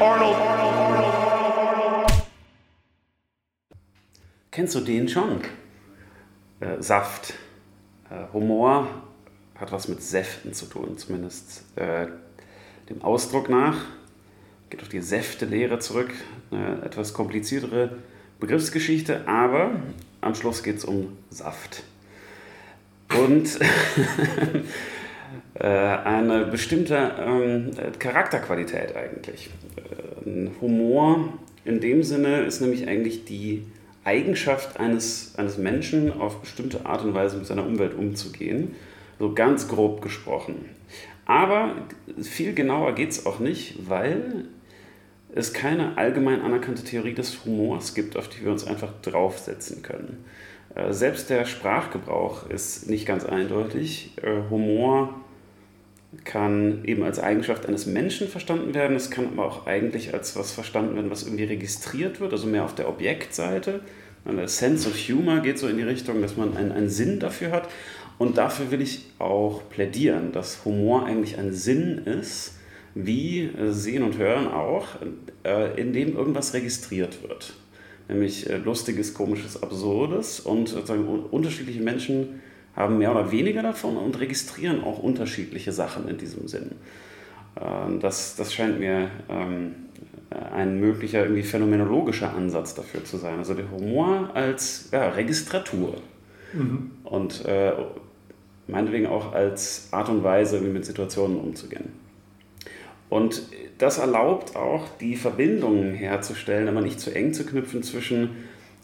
Arnold, Arnold, Arnold, Arnold. Kennst du den schon? Äh, Saft. Äh, Humor hat was mit Säften zu tun, zumindest äh, dem Ausdruck nach. Geht auf die Säftelehre zurück. Eine etwas kompliziertere Begriffsgeschichte, aber am Schluss geht es um Saft. Und eine bestimmte ähm, Charakterqualität eigentlich. Äh, Humor in dem Sinne ist nämlich eigentlich die Eigenschaft eines, eines Menschen, auf bestimmte Art und Weise mit seiner Umwelt umzugehen. So ganz grob gesprochen. Aber viel genauer geht es auch nicht, weil es keine allgemein anerkannte Theorie des Humors gibt, auf die wir uns einfach draufsetzen können. Äh, selbst der Sprachgebrauch ist nicht ganz eindeutig. Äh, Humor kann eben als Eigenschaft eines Menschen verstanden werden. Es kann aber auch eigentlich als was verstanden werden, was irgendwie registriert wird, also mehr auf der Objektseite. Der Sense of Humor geht so in die Richtung, dass man einen, einen Sinn dafür hat. Und dafür will ich auch plädieren, dass Humor eigentlich ein Sinn ist, wie Sehen und Hören auch, äh, in dem irgendwas registriert wird. Nämlich äh, lustiges, komisches, absurdes. Und sozusagen unterschiedliche Menschen haben mehr oder weniger davon und registrieren auch unterschiedliche Sachen in diesem Sinn. Ähm, das, das scheint mir ähm, ein möglicher irgendwie phänomenologischer Ansatz dafür zu sein. Also der Humor als ja, Registratur. Mhm. Und äh, meinetwegen auch als Art und Weise, wie mit Situationen umzugehen. Und das erlaubt auch, die Verbindungen herzustellen, aber nicht zu eng zu knüpfen zwischen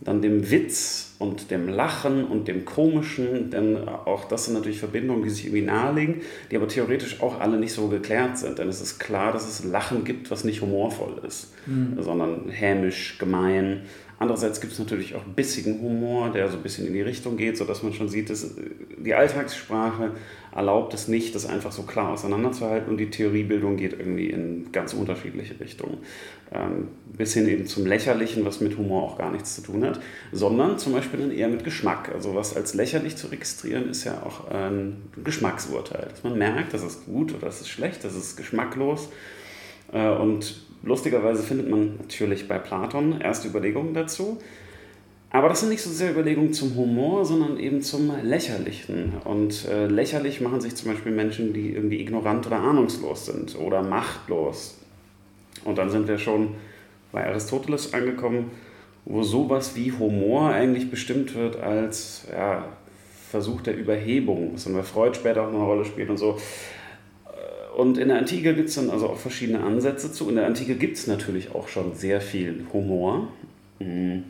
dann dem Witz und dem Lachen und dem Komischen, denn auch das sind natürlich Verbindungen, die sich irgendwie nahelegen, die aber theoretisch auch alle nicht so geklärt sind. Denn es ist klar, dass es Lachen gibt, was nicht humorvoll ist, mhm. sondern hämisch, gemein, Andererseits gibt es natürlich auch bissigen Humor, der so ein bisschen in die Richtung geht, sodass man schon sieht, dass die Alltagssprache erlaubt es nicht, das einfach so klar auseinanderzuhalten und die Theoriebildung geht irgendwie in ganz unterschiedliche Richtungen. Ähm, bis hin eben zum Lächerlichen, was mit Humor auch gar nichts zu tun hat, sondern zum Beispiel dann eher mit Geschmack. Also was als lächerlich zu registrieren, ist ja auch ein Geschmacksurteil. Dass man merkt, das ist gut oder das ist schlecht, das ist geschmacklos. Äh, und lustigerweise findet man natürlich bei Platon erste Überlegungen dazu. Aber das sind nicht so sehr Überlegungen zum Humor, sondern eben zum Lächerlichen. Und äh, lächerlich machen sich zum Beispiel Menschen, die irgendwie ignorant oder ahnungslos sind oder machtlos. Und dann sind wir schon bei Aristoteles angekommen, wo sowas wie Humor eigentlich bestimmt wird als ja, Versuch der Überhebung, was dann bei Freud später auch eine Rolle spielt und so. Und in der Antike gibt es dann also auch verschiedene Ansätze zu. In der Antike gibt es natürlich auch schon sehr viel Humor. Mhm.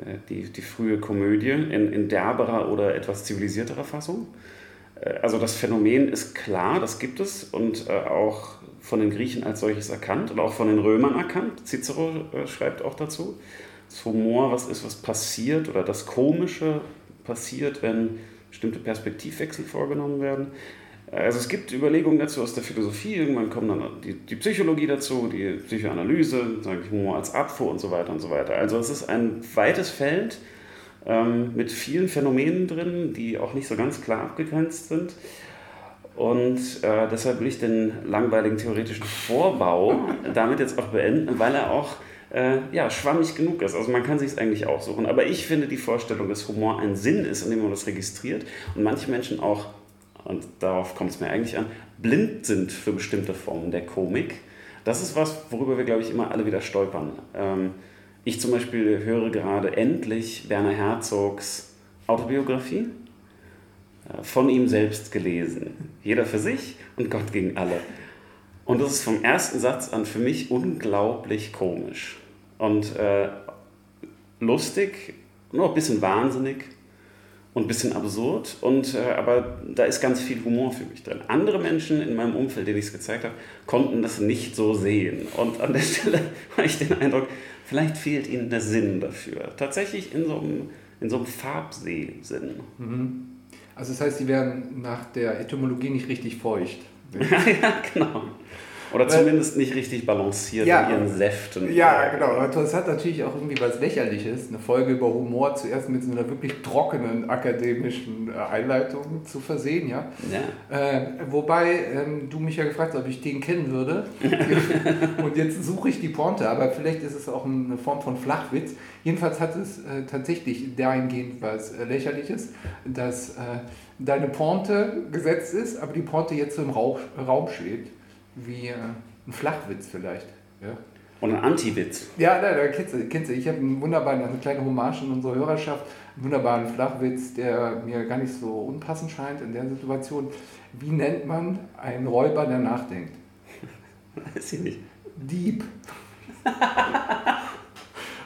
Äh, die, die frühe Komödie in, in derberer oder etwas zivilisierterer Fassung. Äh, also das Phänomen ist klar, das gibt es und äh, auch von den Griechen als solches erkannt und auch von den Römern erkannt. Cicero schreibt auch dazu, dass Humor was ist, was passiert oder das Komische passiert, wenn bestimmte Perspektivwechsel vorgenommen werden. Also es gibt Überlegungen dazu aus der Philosophie, irgendwann kommt dann die, die Psychologie dazu, die Psychoanalyse, sage ich Humor als Abfuhr und so weiter und so weiter. Also es ist ein weites Feld ähm, mit vielen Phänomenen drin, die auch nicht so ganz klar abgegrenzt sind. Und äh, deshalb will ich den langweiligen theoretischen Vorbau damit jetzt auch beenden, weil er auch äh, ja, schwammig genug ist. Also man kann sich es eigentlich aussuchen. Aber ich finde die Vorstellung, dass Humor ein Sinn ist, indem man das registriert und manche Menschen auch und darauf kommt es mir eigentlich an, blind sind für bestimmte Formen der Komik. Das ist was, worüber wir, glaube ich, immer alle wieder stolpern. Ähm, ich zum Beispiel höre gerade endlich Werner Herzogs Autobiografie äh, von ihm selbst gelesen. Jeder für sich und Gott gegen alle. Und das ist vom ersten Satz an für mich unglaublich komisch und äh, lustig, nur ein bisschen wahnsinnig und ein bisschen absurd. Und, äh, aber da ist ganz viel Humor für mich drin. Andere Menschen in meinem Umfeld, denen ich es gezeigt habe, konnten das nicht so sehen. Und an der Stelle habe ich den Eindruck, vielleicht fehlt ihnen der Sinn dafür. Tatsächlich in so einem, in so einem Farbsee-Sinn. Mhm. Also das heißt, sie werden nach der Etymologie nicht richtig feucht. ja, genau. Oder zumindest nicht richtig balanciert ja, in ihren Säften. Ja, genau. Aber es hat natürlich auch irgendwie was Lächerliches, eine Folge über Humor zuerst mit so einer wirklich trockenen akademischen äh, Einleitung zu versehen, ja. Ja. Äh, wobei ähm, du mich ja gefragt hast, ob ich den kennen würde. Und jetzt suche ich die Pointe, aber vielleicht ist es auch eine Form von Flachwitz. Jedenfalls hat es äh, tatsächlich dahingehend was äh, Lächerliches, dass äh, deine Pointe gesetzt ist, aber die Pointe jetzt so im Rauch, Raum schwebt wie äh, ein Flachwitz vielleicht. Ja, Und ein Anti-Witz. ja da, da kennst du, kennst du. Ich habe einen wunderbaren, eine kleine Hommage in unserer Hörerschaft, einen wunderbaren Flachwitz, der mir gar nicht so unpassend scheint in der Situation. Wie nennt man einen Räuber, der nachdenkt? Weiß ich nicht. Dieb.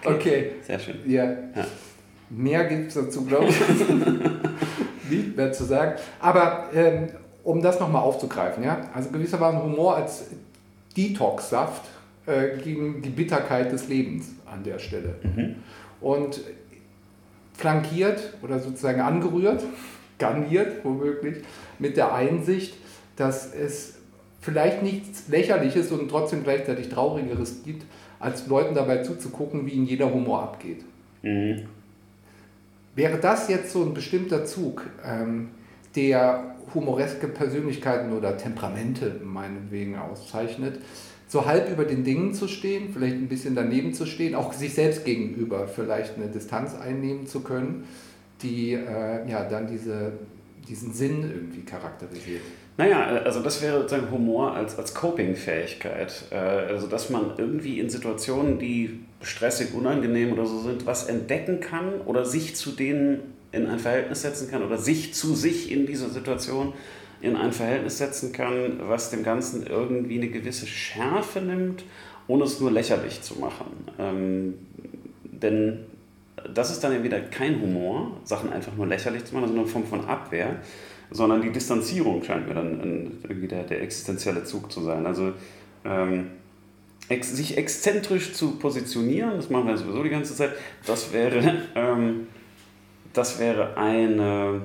Okay, Sehr schön. ja. Ja. Mehr gibt es dazu, glaube ich, nicht mehr zu sagen. Aber ähm, um das nochmal aufzugreifen, ja, also gewissermaßen Humor als Detox-Saft äh, gegen die Bitterkeit des Lebens an der Stelle. Und flankiert oder sozusagen angerührt, garniert womöglich, mit der Einsicht, dass es vielleicht nichts Lächerliches und trotzdem gleichzeitig Traurigeres gibt, als Leuten dabei zuzugucken, wie ihnen jeder Humor abgeht. Mhm. Wäre das jetzt so ein bestimmter Zug, ähm, der humoreske Persönlichkeiten oder Temperamente meinetwegen auszeichnet, so halb über den Dingen zu stehen, vielleicht ein bisschen daneben zu stehen, auch sich selbst gegenüber vielleicht eine Distanz einnehmen zu können, die äh, ja dann diese, diesen Sinn irgendwie charakterisiert. Naja, also das wäre sozusagen Humor als, als Coping-Fähigkeit. Äh, Also dass man irgendwie in Situationen, die stressig, unangenehm oder so sind, was entdecken kann oder sich zu denen in ein Verhältnis setzen kann oder sich zu sich in dieser Situation in ein Verhältnis setzen kann, was dem Ganzen irgendwie eine gewisse Schärfe nimmt, ohne es nur lächerlich zu machen. Ähm, denn das ist dann ja wieder kein Humor, Sachen einfach nur lächerlich zu machen, sondern eine Form von Abwehr, sondern die Distanzierung scheint mir dann irgendwie der, der existenzielle Zug zu sein. Also ähm, ex, sich exzentrisch zu positionieren, das machen wir sowieso die ganze Zeit, das wäre, ähm, das wäre eine,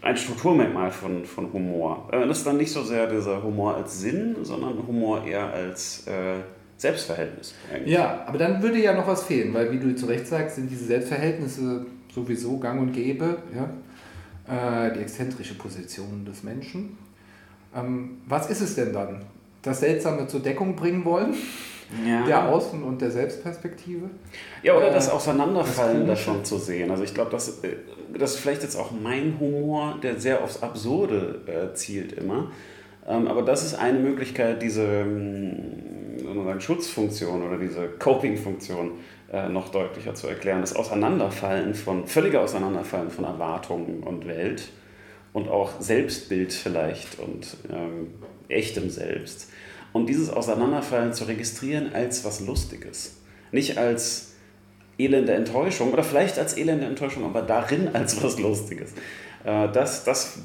ein Strukturmerkmal von, von Humor. Äh, Das ist dann nicht so sehr dieser Humor als Sinn, sondern Humor eher als äh, Selbstverhältnis. eigentlich. Ja, aber dann würde ja noch was fehlen, weil wie du zu Recht sagst, sind diese Selbstverhältnisse sowieso gang und gäbe, ja? äh, die exzentrische Position des Menschen. Ähm, was ist es denn dann? Das Seltsame zur Deckung bringen wollen, Ja. der Außen- und der Selbstperspektive? Ja, oder Äh, das Auseinanderfallen das davon zu sehen. Also ich glaube, das, äh, das ist vielleicht jetzt auch mein Humor, der sehr aufs Absurde äh, zielt immer. Ähm, aber das ist eine Möglichkeit, diese ähm, soll man sagen, Schutzfunktion oder diese Coping-Funktion äh, noch deutlicher zu erklären. Das Auseinanderfallen von, völlige Auseinanderfallen von Erwartungen und Welt und auch Selbstbild vielleicht und ähm, echtem Selbst. Und dieses Auseinanderfallen zu registrieren als was Lustiges. Nicht als elende Enttäuschung oder vielleicht als elende Enttäuschung, aber darin als was Lustiges. Äh, Das, das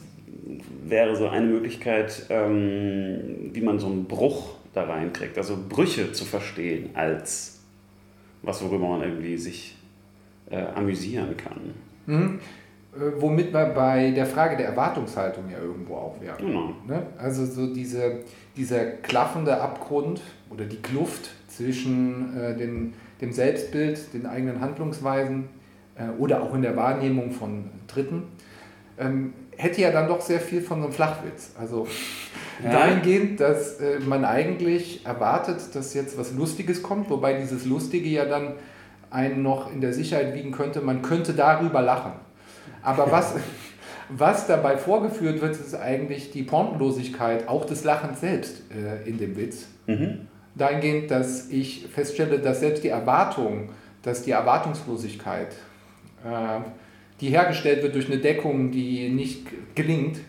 wäre so eine Möglichkeit, ähm, wie man so einen Bruch da reinkriegt. Also Brüche zu verstehen als was, worüber man irgendwie sich äh, amüsieren kann. Mhm. Äh, womit wir bei der Frage der Erwartungshaltung ja irgendwo auch wären. Genau. Ne? Also so diese, dieser klaffende Abgrund oder die Kluft zwischen äh, den, dem Selbstbild, den eigenen Handlungsweisen äh, oder auch in der Wahrnehmung von Dritten, ähm, hätte ja dann doch sehr viel von so einem Flachwitz. Also Ja. dahingehend, dass äh, man eigentlich erwartet, dass jetzt was Lustiges kommt, wobei dieses Lustige ja dann einen noch in der Sicherheit wiegen könnte, man könnte darüber lachen. Aber was, was dabei vorgeführt wird, ist eigentlich die Pointenlosigkeit auch des Lachens selbst äh, in dem Witz. Mhm. Dahingehend, dass ich feststelle, dass selbst die Erwartung, dass die Erwartungslosigkeit, äh, die hergestellt wird durch eine Deckung, die nicht gelingt,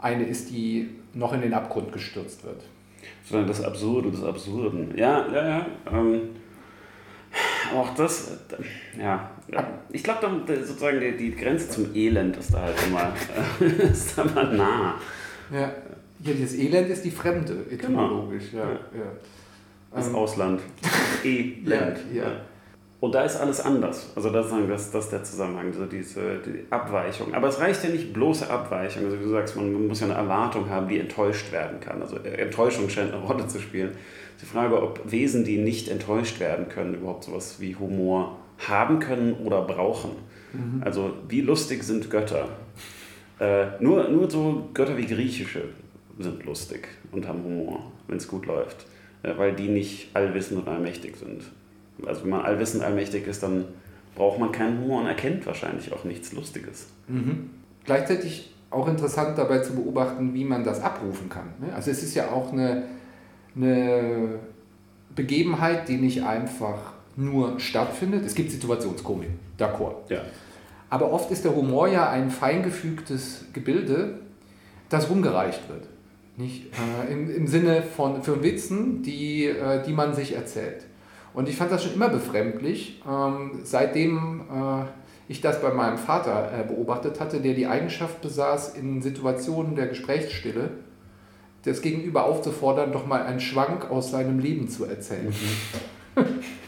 eine ist, die noch in den Abgrund gestürzt wird. Sondern das Absurde des Absurden. Ja, ja, ja. Ähm, auch das, äh, ja. Ich glaube, sozusagen die, die Grenze zum Elend ist da halt immer, äh, ist da mal nah. Ja. Hier, das Elend ist die Fremde, etymologisch. Ja, Ja. ja. Das Ähm, Ausland. Elend. ja. Und da ist alles anders. Also das, das, das ist der Zusammenhang, so diese die Abweichung. Aber es reicht ja nicht bloße Abweichung. Also wie du sagst, man muss ja eine Erwartung haben, die enttäuscht werden kann. Also Enttäuschung scheint eine Rolle zu spielen. Die Frage, ob Wesen, die nicht enttäuscht werden können, überhaupt sowas wie Humor haben können oder brauchen. Mhm. Also wie lustig sind Götter? Äh, nur, nur so Götter wie griechische sind lustig und haben Humor, wenn es gut läuft. Äh, weil die nicht allwissend und allmächtig sind. Also wenn man allwissend allmächtig ist, dann braucht man keinen Humor und erkennt wahrscheinlich auch nichts Lustiges. Mhm. Gleichzeitig auch interessant dabei zu beobachten, wie man das abrufen kann. Ne? Also es ist ja auch eine, eine Begebenheit, die nicht einfach nur stattfindet. Es gibt Situationskomik, d'accord. Ja. Aber oft ist der Humor ja ein feingefügtes Gebilde, das rumgereicht wird. Nicht? Äh, im, Im Sinne von für Witzen, die, äh, die man sich erzählt. Und ich fand das schon immer befremdlich, ähm, seitdem äh, ich das bei meinem Vater äh, beobachtet hatte, der die Eigenschaft besaß, in Situationen der Gesprächsstille das Gegenüber aufzufordern, doch mal einen Schwank aus seinem Leben zu erzählen. Mhm.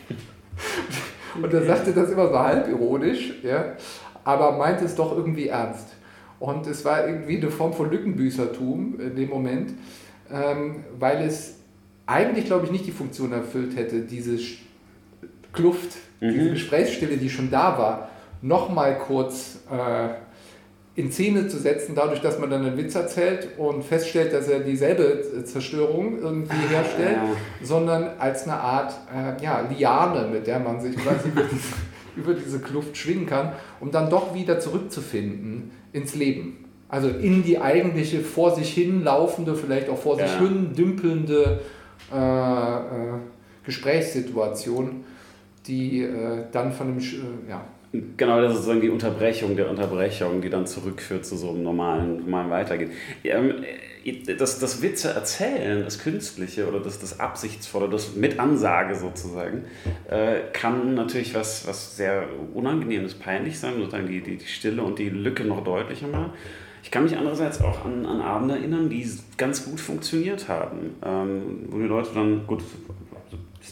Und er sagte das immer so halb ironisch, ja, aber meinte es doch irgendwie ernst. Und es war irgendwie eine Form von Lückenbüßertum in dem Moment, ähm, weil es eigentlich, glaube ich, nicht die Funktion erfüllt hätte, diese Kluft, mhm. diese Gesprächsstille, die schon da war, nochmal kurz äh, in Szene zu setzen, dadurch, dass man dann einen Witz erzählt und feststellt, dass er dieselbe Zerstörung irgendwie ah, herstellt, ja. sondern als eine Art äh, ja, Liane, mit der man sich quasi über, diese, Kluft schwingen kann, um dann doch wieder zurückzufinden ins Leben. Also in die eigentliche vor sich hin laufende, vielleicht auch vor sich ja. hin dümpelnde äh, äh, Gesprächssituation, die äh, dann von dem, äh, ja. Genau, das ist sozusagen die Unterbrechung der Unterbrechung, die dann zurückführt zu so einem normalen, normalen Weitergehen. Ähm, das, das Witze erzählen, das Künstliche oder das, das Absichtsvolle, das mit Ansage sozusagen, äh, kann natürlich was, was sehr Unangenehmes, peinlich sein, sozusagen die, die, die Stille und die Lücke noch deutlicher machen. Ich kann mich andererseits auch an, an Abende erinnern, die ganz gut funktioniert haben, ähm, wo die Leute dann, gut,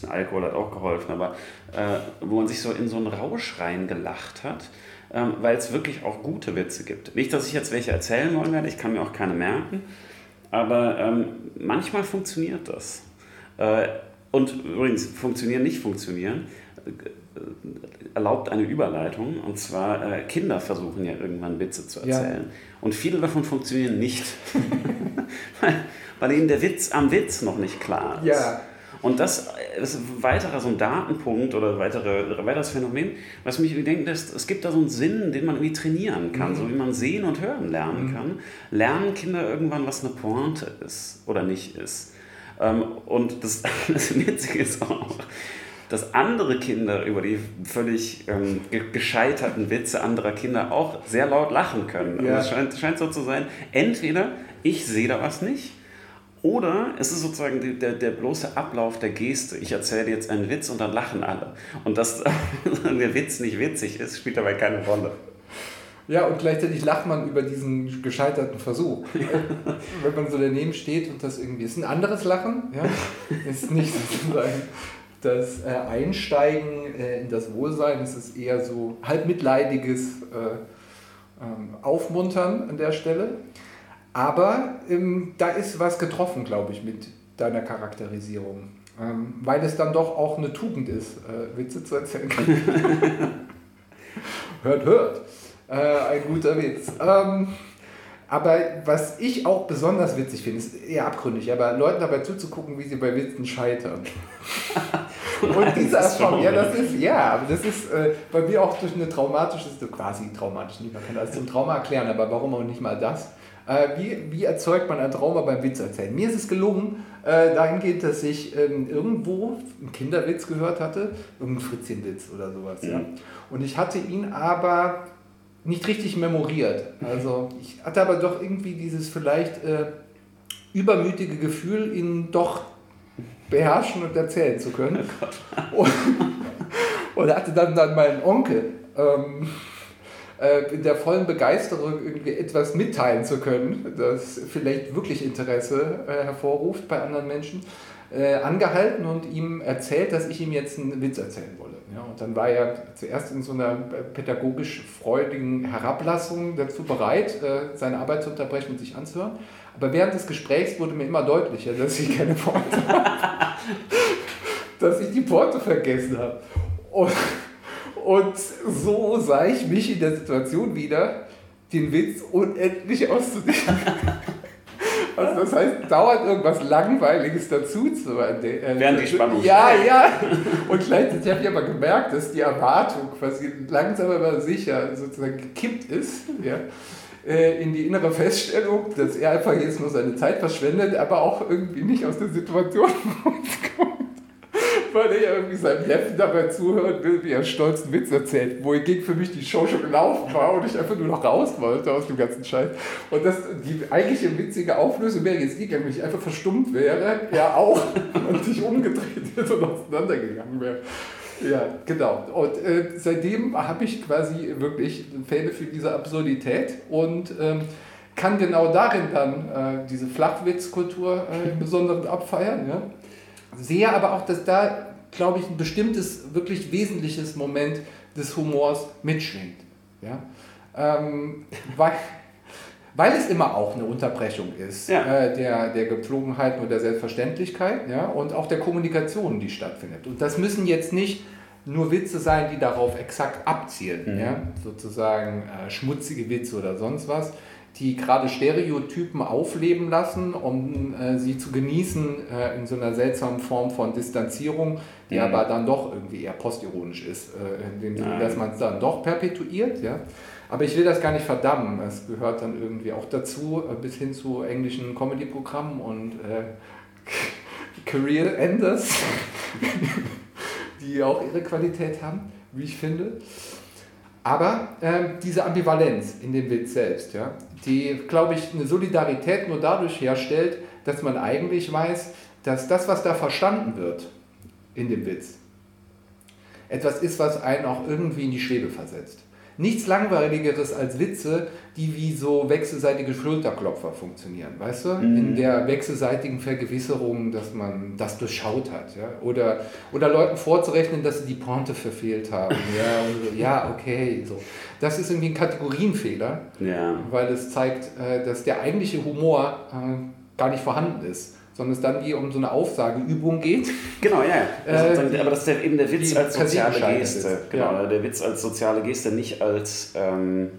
bisschen Alkohol hat auch geholfen, aber äh, wo man sich so in so einen Rausch reingelacht hat, ähm, weil es wirklich auch gute Witze gibt. Nicht, dass ich jetzt welche erzählen wollen werde, ich kann mir auch keine merken, aber ähm, manchmal funktioniert das. Äh, und übrigens, funktionieren, nicht funktionieren, erlaubt eine Überleitung. Und zwar, äh, Kinder versuchen ja irgendwann Witze zu erzählen. Ja. Und viele davon funktionieren nicht. weil, weil ihnen der Witz am Witz noch nicht klar ist. Ja. Und das ist ein weiterer so ein Datenpunkt oder weitere, weiteres Phänomen, was mich denken lässt, es gibt da so einen Sinn, den man irgendwie trainieren kann, mhm. so wie man sehen und hören lernen mhm. kann. Lernen Kinder irgendwann, was eine Pointe ist oder nicht ist. Ähm, und das, das Witzige ist auch, dass andere Kinder über die völlig ähm, gescheiterten Witze anderer Kinder auch sehr laut lachen können. Ja. Also es scheint, scheint so zu sein, entweder ich sehe da was nicht, oder es ist sozusagen der, der bloße Ablauf der Geste. Ich erzähle jetzt einen Witz und dann lachen alle. Und dass der Witz nicht witzig ist, spielt dabei keine Rolle. Ja, und gleichzeitig lacht man über diesen gescheiterten Versuch. Wenn man so daneben steht und das irgendwie ist ein anderes Lachen, ja, ist nicht sozusagen das äh, Einsteigen äh, in das Wohlsein, es ist eher so halb mitleidiges äh, ähm, Aufmuntern an der Stelle. Aber ähm, da ist was getroffen, glaube ich, mit deiner Charakterisierung. Ähm, weil es dann doch auch eine Tugend ist, äh, Witze zu erzählen. hört, hört. Äh, ein guter Witz. Ähm, aber was ich auch besonders witzig finde, ist eher abgründig, aber Leuten dabei zuzugucken, wie sie bei Witzen scheitern. Und diese Erfahrung, ja, das ist, ja, aber das ist äh, bei mir auch durch eine traumatische, quasi traumatisch, nicht, man kann das zum Trauma erklären, aber warum auch nicht mal das? Äh, wie, wie erzeugt man ein Trauma beim Witz erzählen? Mir ist es gelungen, äh, dahingehend, dass ich ähm, irgendwo einen Kinderwitz gehört hatte, irgendeinen Fritzchenwitz oder sowas, mhm. ja. Und ich hatte ihn aber nicht richtig memoriert. Also ich hatte aber doch irgendwie dieses vielleicht äh, übermütige Gefühl, ihn doch beherrschen und erzählen zu können. Oh und, und hatte dann, dann meinen Onkel ähm, äh, in der vollen Begeisterung irgendwie etwas mitteilen zu können, das vielleicht wirklich Interesse äh, hervorruft bei anderen Menschen, äh, angehalten und ihm erzählt, dass ich ihm jetzt einen Witz erzählen wolle. Ja, und dann war er zuerst in so einer pädagogisch freudigen Herablassung dazu bereit, äh, seine Arbeit zu unterbrechen und sich anzuhören. Aber während des Gesprächs wurde mir immer deutlicher, dass ich keine Pointe habe. dass ich die Porte vergessen habe. Und, und so sah ich mich in der Situation wieder, den Witz unendlich auszudenken. Also das heißt, dauert irgendwas Langweiliges dazu zu äh, Während die Spannung Ja, ja. Und gleichzeitig habe ich aber gemerkt, dass die Erwartung quasi langsam aber sicher sozusagen gekippt ist. Ja äh, in die innere Feststellung, dass er einfach jetzt nur seine Zeit verschwendet, aber auch irgendwie nicht aus der Situation rauskommt weil er ja irgendwie seinem Neffen dabei zuhören will, wie er einen Witz erzählt, wohingegen für mich die Show schon gelaufen war und ich einfach nur noch raus wollte aus dem ganzen Scheiß. Und das, die eigentliche witzige Auflösung wäre jetzt nie wenn ich einfach verstummt wäre, er auch, und sich umgedreht hätte und auseinandergegangen wäre. Ja, genau. Und äh, seitdem habe ich quasi wirklich Fälle für diese Absurdität und ähm, kann genau darin dann äh, diese Flachwitzkultur äh, im Besonderen abfeiern. Ja? Sehe aber auch, dass da, glaube ich, ein bestimmtes, wirklich wesentliches Moment des Humors mitschwingt. Ja? Ähm, weil, weil es immer auch eine Unterbrechung ist ja. äh, der, der Gepflogenheiten und der Selbstverständlichkeit ja? und auch der Kommunikation, die stattfindet. Und das müssen jetzt nicht nur Witze sein, die darauf exakt abzielen, mhm. ja? sozusagen äh, schmutzige Witze oder sonst was, die gerade Stereotypen aufleben lassen, um äh, sie zu genießen äh, in so einer seltsamen Form von Distanzierung, die mhm. aber dann doch irgendwie eher postironisch ist, äh, in dem Sinne, dass man es dann doch perpetuiert. Ja? Aber ich will das gar nicht verdammen. Es gehört dann irgendwie auch dazu, äh, bis hin zu englischen Comedy-Programmen und äh, Career Enders, die auch ihre Qualität haben, wie ich finde. Aber äh, diese Ambivalenz in dem Witz selbst, ja, die, glaube ich, eine Solidarität nur dadurch herstellt, dass man eigentlich weiß, dass das, was da verstanden wird in dem Witz, etwas ist, was einen auch irgendwie in die Schwebe versetzt nichts Langweiligeres als Witze, die wie so wechselseitige Schulterklopfer funktionieren, weißt du? Mhm. In der wechselseitigen Vergewisserung, dass man das durchschaut hat. Ja? Oder, oder Leuten vorzurechnen, dass sie die Pointe verfehlt haben. ja, so, ja, okay. So. Das ist irgendwie ein Kategorienfehler, ja. weil es zeigt, äh, dass der eigentliche Humor äh, gar nicht vorhanden ist sondern es dann wie um so eine Aufsageübung geht. Genau, ja. Also äh, aber das ist eben der Witz als soziale Geste. Ist. Genau, ja. der Witz als soziale Geste, nicht als, ähm,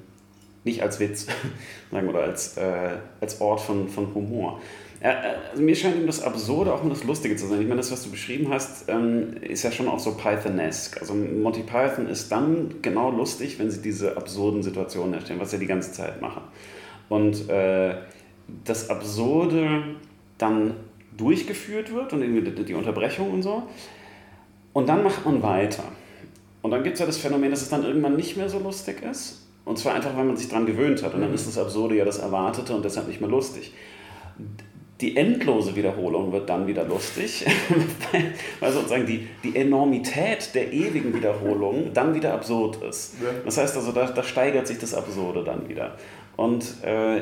nicht als Witz oder als, äh, als Ort von, von Humor. Äh, also mir scheint eben das Absurde auch immer das Lustige zu sein. Ich meine, das, was du beschrieben hast, ähm, ist ja schon auch so Python-esque. Also Monty Python ist dann genau lustig, wenn sie diese absurden Situationen erstellen, was sie die ganze Zeit machen. Und äh, das Absurde dann durchgeführt wird und die Unterbrechung und so. Und dann macht man weiter. Und dann gibt es ja das Phänomen, dass es dann irgendwann nicht mehr so lustig ist. Und zwar einfach, weil man sich daran gewöhnt hat. Und dann mhm. ist das Absurde ja das Erwartete und deshalb nicht mehr lustig. Die endlose Wiederholung wird dann wieder lustig, weil sozusagen die, die Enormität der ewigen Wiederholung dann wieder absurd ist. Das heißt also, da, da steigert sich das Absurde dann wieder. Und äh,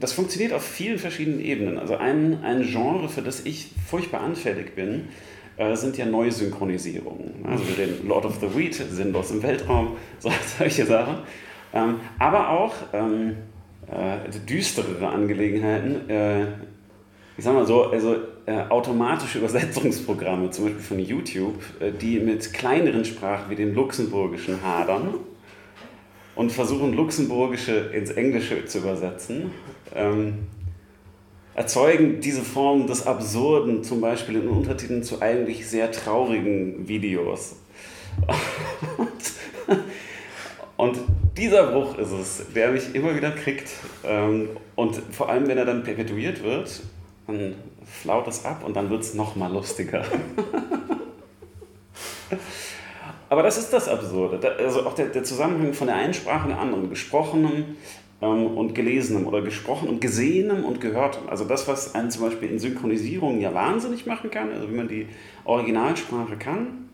das funktioniert auf vielen verschiedenen Ebenen. Also ein, ein Genre, für das ich furchtbar anfällig bin, äh, sind ja Neusynchronisierungen. Also den Lord of the Weed, sinnlos im Weltraum, solche Sachen. Ähm, aber auch ähm, äh, düsterere Angelegenheiten. Äh, ich sag mal so, also äh, automatische Übersetzungsprogramme, zum Beispiel von YouTube, äh, die mit kleineren Sprachen wie dem Luxemburgischen hadern und versuchen Luxemburgische ins Englische zu übersetzen, ähm, erzeugen diese Form des Absurden zum Beispiel in Untertiteln zu eigentlich sehr traurigen Videos. und dieser Bruch ist es, der mich immer wieder kriegt. Ähm, und vor allem, wenn er dann perpetuiert wird, dann flaut es ab und dann wird es nochmal lustiger. Aber das ist das Absurde. Also auch der, der Zusammenhang von der einen Sprache und der anderen, gesprochenem ähm, und gelesenem oder gesprochen und gesehenem und gehörtem. Also das, was einen zum Beispiel in Synchronisierung ja wahnsinnig machen kann, also wie man die Originalsprache kann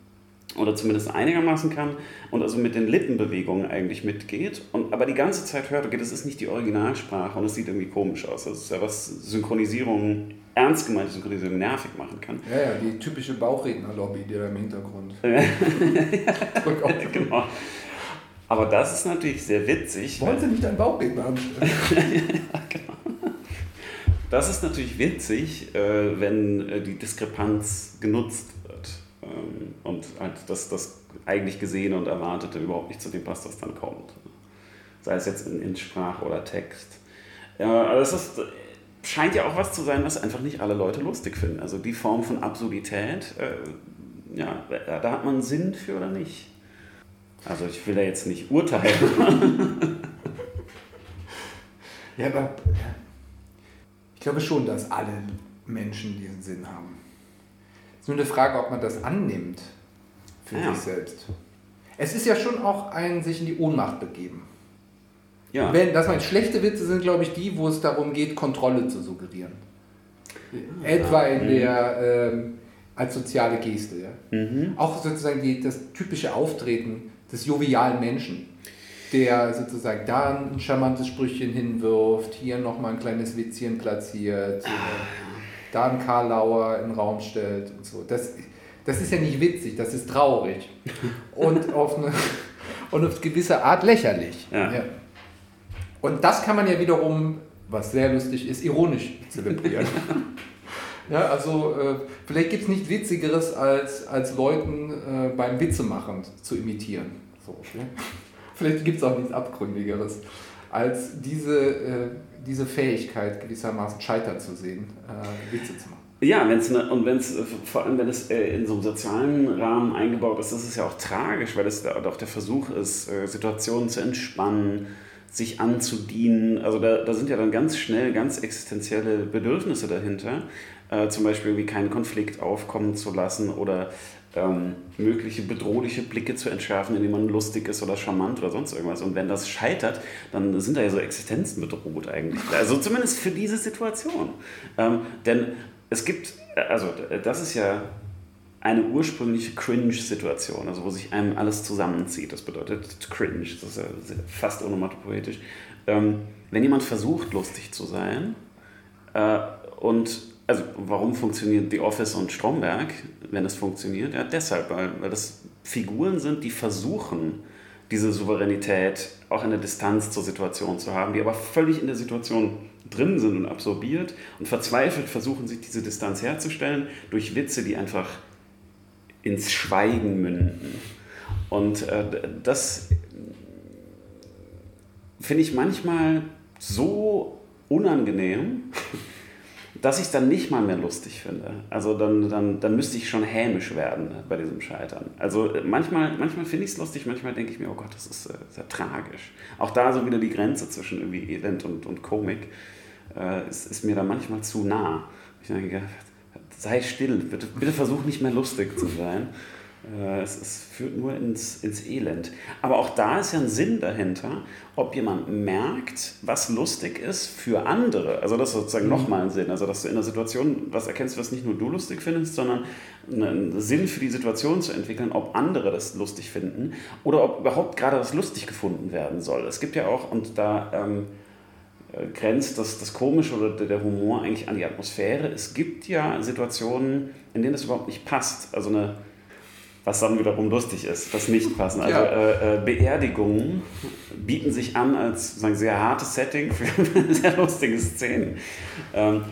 oder zumindest einigermaßen kann und also mit den Lippenbewegungen eigentlich mitgeht und aber die ganze Zeit hört, okay, das ist nicht die Originalsprache und es sieht irgendwie komisch aus. Das ist ja was Synchronisierung ernst gemeinte Synchronisierung nervig machen kann. Ja, ja, die typische Bauchrednerlobby, die da im Hintergrund. Genau. Aber das ist natürlich sehr witzig. Wollen Sie nicht einen Bauchredner anstellen? Das ist natürlich witzig, äh, wenn äh, die Diskrepanz genutzt wird ähm, und halt das, das eigentlich Gesehene und Erwartete überhaupt nicht zu dem passt, was dann kommt. Sei es jetzt in, in Sprache oder Text. Ja, es ist, scheint ja auch was zu sein, was einfach nicht alle Leute lustig finden. Also die Form von Absurdität, äh, ja, da hat man Sinn für oder nicht. Also ich will da jetzt nicht urteilen. Ja, aber ich glaube schon, dass alle Menschen diesen Sinn haben. Es ist nur eine Frage, ob man das annimmt für Ja. sich selbst. Es ist ja schon auch ein sich in die Ohnmacht begeben. Ja. Wenn, das meine schlechte Witze sind, glaube ich, die, wo es darum geht, Kontrolle zu suggerieren. Etwa in der ähm, als soziale Geste. Ja? Mhm. Auch sozusagen die, das typische Auftreten des jovialen Menschen, der sozusagen da ein charmantes Sprüchchen hinwirft, hier nochmal ein kleines Witzchen platziert, äh, da einen Karlauer in den Raum stellt und so. Das, das ist ja nicht witzig, das ist traurig und auf eine, und auf gewisse Art lächerlich. Ja. Und das kann man ja wiederum, was sehr lustig ist, ironisch zelebrieren. Ja, also äh, vielleicht gibt es nichts Witzigeres, als, als Leuten äh, beim Witzemachen zu imitieren. So, ne? Vielleicht gibt es auch nichts Abgründigeres, als diese, äh, diese Fähigkeit gewissermaßen scheitern zu sehen, äh, Witze zu machen. Ja, wenn's ne, und wenn es vor allem wenn es äh, in so einem sozialen Rahmen eingebaut ist, ist ja auch tragisch, weil es da auch der Versuch ist, äh, Situationen zu entspannen, sich anzudienen. Also da, da sind ja dann ganz schnell ganz existenzielle Bedürfnisse dahinter, äh, zum Beispiel wie keinen Konflikt aufkommen zu lassen oder ähm, mögliche bedrohliche Blicke zu entschärfen, indem man lustig ist oder charmant oder sonst irgendwas. Und wenn das scheitert, dann sind da ja so Existenzen bedroht eigentlich. Also zumindest für diese Situation. Ähm, denn es gibt, also das ist ja eine ursprüngliche Cringe-Situation, also wo sich einem alles zusammenzieht. Das bedeutet Cringe, das ist ja fast onomatopoetisch. Ähm, wenn jemand versucht, lustig zu sein, äh, und also warum funktioniert The Office und Stromberg, wenn es funktioniert? Ja, deshalb, weil, weil das Figuren sind, die versuchen, diese Souveränität auch in der Distanz zur Situation zu haben, die aber völlig in der Situation drin sind und absorbiert und verzweifelt versuchen, sich diese Distanz herzustellen durch Witze, die einfach ins Schweigen münden. Und äh, das finde ich manchmal so unangenehm, dass ich es dann nicht mal mehr lustig finde. Also dann, dann, dann müsste ich schon hämisch werden bei diesem Scheitern. Also äh, manchmal, manchmal finde ich es lustig, manchmal denke ich mir, oh Gott, das ist äh, sehr tragisch. Auch da so wieder die Grenze zwischen irgendwie Elend und, und Komik äh, ist, ist mir da manchmal zu nah. Ich denke, sei still, bitte, bitte versuch nicht mehr lustig zu sein. Äh, Es, es führt nur ins, ins Elend. Aber auch da ist ja ein Sinn dahinter, ob jemand merkt, was lustig ist für andere. Also das ist sozusagen nochmal ein Sinn. Also dass du in einer Situation was erkennst, was nicht nur du lustig findest, sondern einen Sinn für die Situation zu entwickeln, ob andere das lustig finden oder ob überhaupt gerade was lustig gefunden werden soll. Es gibt ja auch, und da ähm, äh, grenzt das, das Komische oder der- Humor eigentlich an die Atmosphäre. Es gibt ja Situationen, in denen das überhaupt nicht passt. Also eine, was dann wiederum lustig ist, was nicht passen. Also Ja. äh, äh, Beerdigungen bieten sich an als sozusagen sehr hartes Setting für sehr lustige Szenen. Ähm,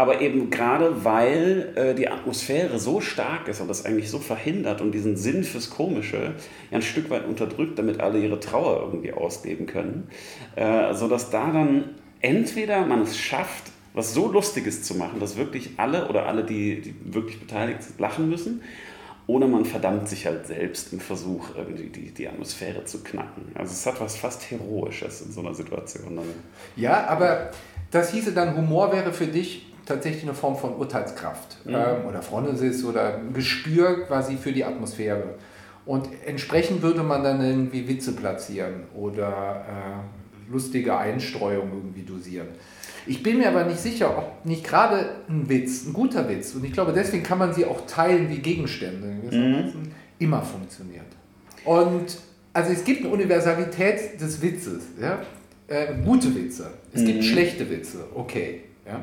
aber eben gerade weil äh, die Atmosphäre so stark ist und das eigentlich so verhindert und diesen Sinn fürs Komische ja ein Stück weit unterdrückt, damit alle ihre Trauer irgendwie ausleben können, äh, sodass da dann entweder man es schafft, was so Lustiges zu machen, dass wirklich alle oder alle, die, die wirklich beteiligt sind, lachen müssen, oder man verdammt sich halt selbst im Versuch, irgendwie die, die Atmosphäre zu knacken. Also es hat was fast Heroisches in so einer Situation. Ja, aber das hieße dann, Humor wäre für dich tatsächlich eine Form von Urteilskraft ähm, oder Phronesis oder ein Gespür quasi für die Atmosphäre. Und entsprechend würde man dann irgendwie Witze platzieren oder äh, lustige Einstreuung irgendwie dosieren. Ich bin mir aber nicht sicher, ob nicht gerade ein Witz, ein guter Witz, und ich glaube, deswegen kann man sie auch teilen wie Gegenstände, gewissermaßen, immer funktioniert. Und also es gibt eine Universalität des Witzes. Ja? Äh, gute Witze. Es gibt schlechte Witze, okay. Ja?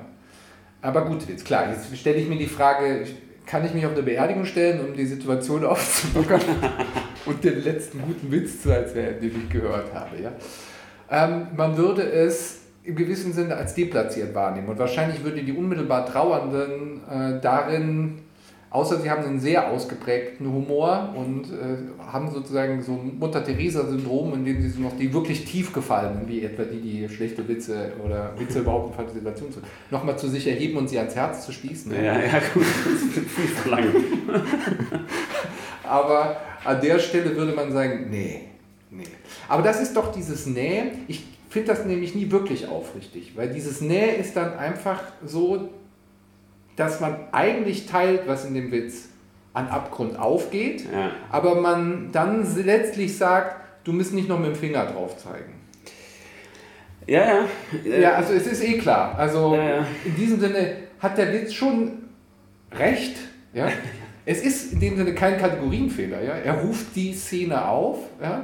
Aber gut, jetzt klar, jetzt stelle ich mir die Frage, kann ich mich auf eine Beerdigung stellen, um die Situation aufzulockern und den letzten guten Witz zu erzählen, den ich gehört habe. Ja? Ähm, man würde es im gewissen Sinne als deplatziert wahrnehmen und wahrscheinlich würde die unmittelbar Trauernden äh, darin Außer sie haben einen sehr ausgeprägten Humor und äh, haben sozusagen so ein Mutter-Theresa-Syndrom, in dem sie so noch die wirklich tief gefallen, wie etwa die, die schlechte Witze oder Witze überhaupt in Partizipation zu, nochmal zu sich erheben und sie ans Herz zu schließen. Ja, ja, gut, das ist viel verlangt. Aber an der Stelle würde man sagen, nee, nee. Aber das ist doch dieses Nähe. Ich finde das nämlich nie wirklich aufrichtig, weil dieses Nähe ist dann einfach so, dass man eigentlich teilt, was in dem Witz an Abgrund aufgeht, Ja. aber man dann letztlich sagt, du musst nicht noch mit dem Finger drauf zeigen. Ja, ja. Äh, Ja, also es ist eh klar. Also Ja, ja. in diesem Sinne hat der Witz schon recht. Ja? Es ist in dem Sinne kein Kategorienfehler. Ja? Er ruft die Szene auf, ja?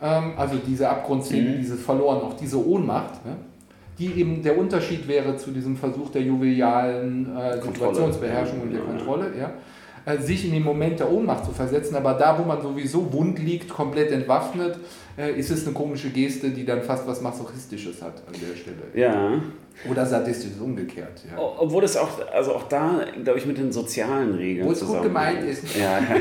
ähm, also diese Abgrundszene, Mhm. dieses Verloren, auch diese Ohnmacht, ja? Die eben der Unterschied wäre zu diesem Versuch der jovialen äh, Situationsbeherrschung und der. Kontrolle. Ja? Äh, sich in den Moment der Ohnmacht zu versetzen, aber da, wo man sowieso wund liegt, komplett entwaffnet, äh, ist es eine komische Geste, die dann fast was Masochistisches hat an der Stelle. Ja. Oder sadistisch umgekehrt. Ja. Obwohl es auch, also auch da, glaube ich, mit den sozialen Regeln Wo es gut gemeint ist. Ja, ja.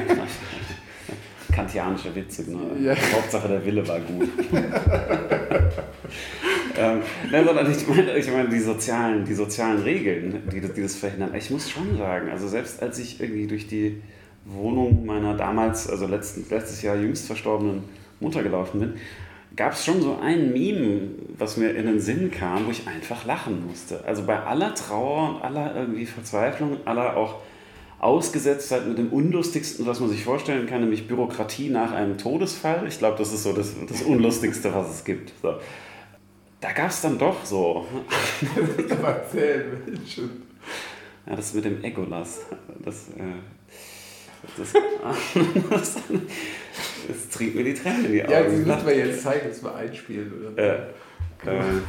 Kantianische Witze, genau. Ja. Hauptsache der Wille war gut. ähm, nein, sondern ich meine, ich meine die, sozialen, die sozialen Regeln, die, das- verhindern. Ich muss schon sagen, also selbst als ich irgendwie durch die Wohnung meiner damals, also letzten, letztes Jahr jüngst verstorbenen Mutter gelaufen bin, gab es schon so ein Meme, was mir in den Sinn kam, wo ich einfach lachen musste. Also bei aller Trauer und aller irgendwie Verzweiflung, aller auch Ausgesetztheit mit dem Unlustigsten, was man sich vorstellen kann, nämlich Bürokratie nach einem Todesfall. Ich glaube, das ist so das, das Unlustigste, was es gibt. So. Da gab es dann doch so, ja, das mit dem Egolas, das, äh, das, das, das trinkt mir die Tränen in die Augen. Ja, das müssen wir jetzt zeigen, dass wir einspielen. Oder? Äh, äh,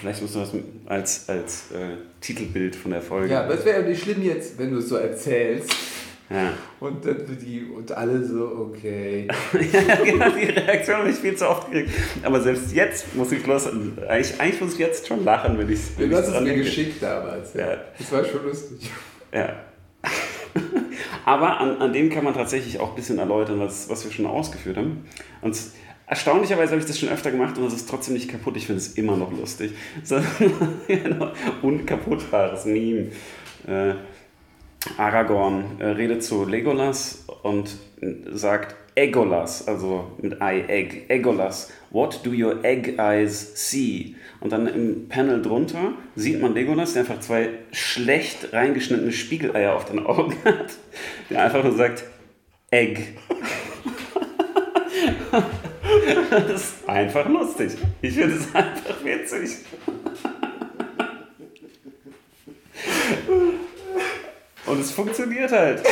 vielleicht musst du das als, als äh, Titelbild von der Folge. Ja, das wäre ja nicht schlimm jetzt, wenn du es so erzählst Ja. und, dann die, und alle so, okay. ja, genau, die Reaktion habe ich viel zu oft gekriegt. Aber selbst jetzt muss ich los. Eigentlich, eigentlich muss ich jetzt schon lachen, wenn ich Du hast es mir geschickt damals. Ja. Das war schon lustig. Ja. Aber an, an dem kann man tatsächlich auch ein bisschen erläutern, was, was wir schon ausgeführt haben. Und erstaunlicherweise habe ich das schon öfter gemacht und es ist trotzdem nicht kaputt. Ich finde es immer noch lustig. So ein unkaputtbares Meme. Äh, Aragorn äh, redet zu Legolas und sagt Egolas, also mit I, Egg, Egolas, what do your egg eyes see? Und dann im Panel drunter sieht man Legolas, der einfach zwei schlecht reingeschnittene Spiegeleier auf den Augen hat, der einfach nur sagt Egg. das ist einfach lustig. Ich finde es einfach witzig. Und es funktioniert halt.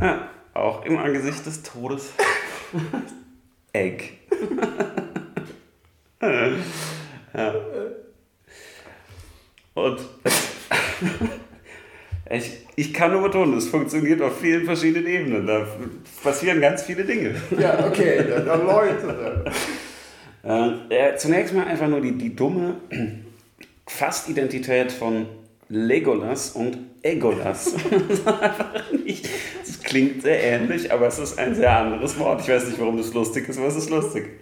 ja, auch im Angesicht des Todes. Egg. ja. Und ich, ich kann nur betonen, es funktioniert auf vielen verschiedenen Ebenen. Da passieren ganz viele Dinge. Ja, okay, dann. Äh, äh, zunächst mal einfach nur die, die dumme Fastidentität von Legolas und Egolas. Das klingt sehr ähnlich, aber es ist ein sehr anderes Wort. Ich weiß nicht, warum das lustig ist, aber es ist lustig.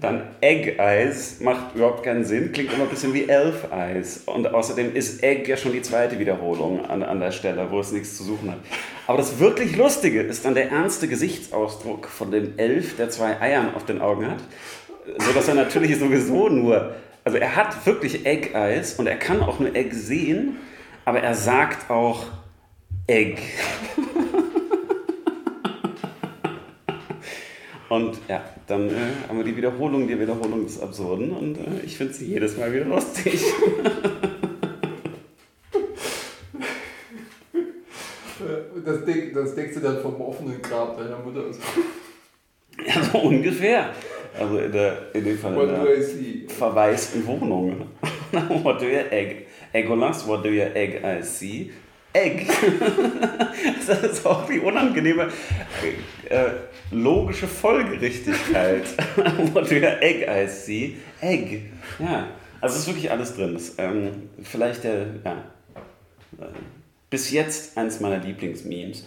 Dann Egg Eyes macht überhaupt keinen Sinn, klingt immer ein bisschen wie Elf Eyes. Und außerdem ist Egg ja schon die zweite Wiederholung an, an der Stelle, wo es nichts zu suchen hat. Aber das wirklich Lustige ist dann der ernste Gesichtsausdruck von dem Elf, der zwei Eiern auf den Augen hat. So dass er natürlich sowieso nur, also er hat wirklich Egg Eyes und er kann auch nur Egg sehen, aber er sagt auch Egg. Und ja, dann äh, haben wir die Wiederholung, die Wiederholung des Absurden und äh, ich finde sie jedes Mal wieder lustig. Und das, denk, das denkst du dann vom offenen Grab deiner Mutter. Also, ja, so ungefähr. Also in, der, in dem Fall What in do der verwaisten Wohnung. what do you egg? Eggolas, what do you egg I see? Egg. das ist auch die unangenehme äh, logische Folgerichtigkeit. what do you egg I see? Egg. Ja, also es ist wirklich alles drin. Das, ähm, vielleicht der, ja, äh, bis jetzt eins meiner Lieblingsmemes.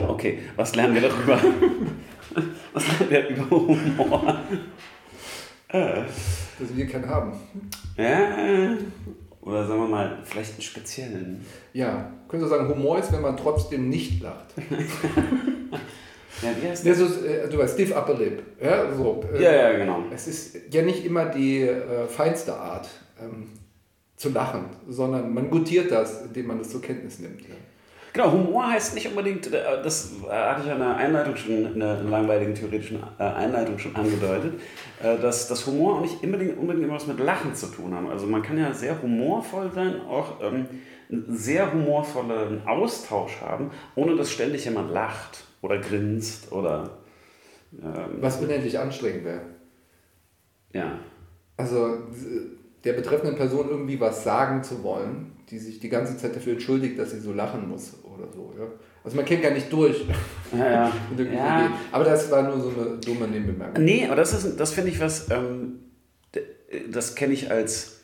Okay, was lernen wir darüber? Was lernen wir über Humor? Dass wir keinen haben. Ja, oder sagen wir mal, vielleicht einen speziellen. Ja, können Sie sagen, Humor ist, wenn man trotzdem nicht lacht. Ja, wie heißt Ja, das? so, äh, du weißt, stiff upper lip. Ja, so, äh, Ja, ja, genau. Es ist ja nicht immer die äh, feinste Art ähm, zu lachen, sondern man gutiert das, indem man das zur Kenntnis nimmt. Ja. Genau, Humor heißt nicht unbedingt, äh, das äh, hatte ich ja in der Einleitung schon, in der langweiligen theoretischen äh, Einleitung schon angedeutet, dass das Humor auch nicht unbedingt, unbedingt immer was mit Lachen zu tun hat. Also man kann ja sehr humorvoll sein, auch ähm, einen sehr humorvollen Austausch haben, ohne dass ständig jemand lacht oder grinst oder ähm, Was unendlich anstrengend wäre. ja. Also der betreffenden Person irgendwie was sagen zu wollen, die sich die ganze Zeit dafür entschuldigt, dass sie so lachen muss oder so. Ja? Also man kennt gar nicht durch. Ja, ja. Ja. Aber das war nur so eine dumme Nebenbemerkung. Nee, aber das, ist, das finde ich was, ähm, das kenne ich als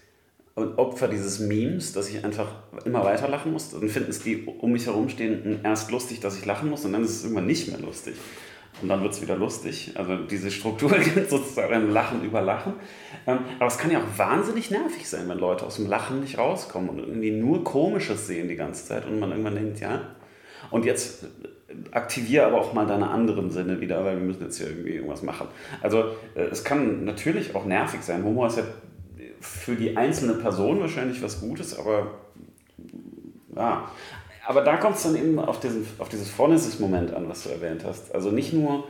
Opfer dieses Memes, dass ich einfach immer weiter lachen muss. Dann finden es die um mich herum stehenden erst lustig, dass ich lachen muss und dann ist es irgendwann nicht mehr lustig. Und dann wird es wieder lustig. Also diese Struktur gibt sozusagen Lachen über Lachen. Ähm, aber es kann ja auch wahnsinnig nervig sein, wenn Leute aus dem Lachen nicht rauskommen und irgendwie nur Komisches sehen die ganze Zeit und man irgendwann denkt, ja. Und jetzt aktiviere aber auch mal deine anderen Sinne wieder, weil wir müssen jetzt hier irgendwie irgendwas machen. Also äh, es kann natürlich auch nervig sein. Humor ist ja für die einzelne Person wahrscheinlich was Gutes, aber ja. Aber da kommt es dann eben auf, diesen, auf dieses Phronesis-Moment an, was du erwähnt hast. Also nicht nur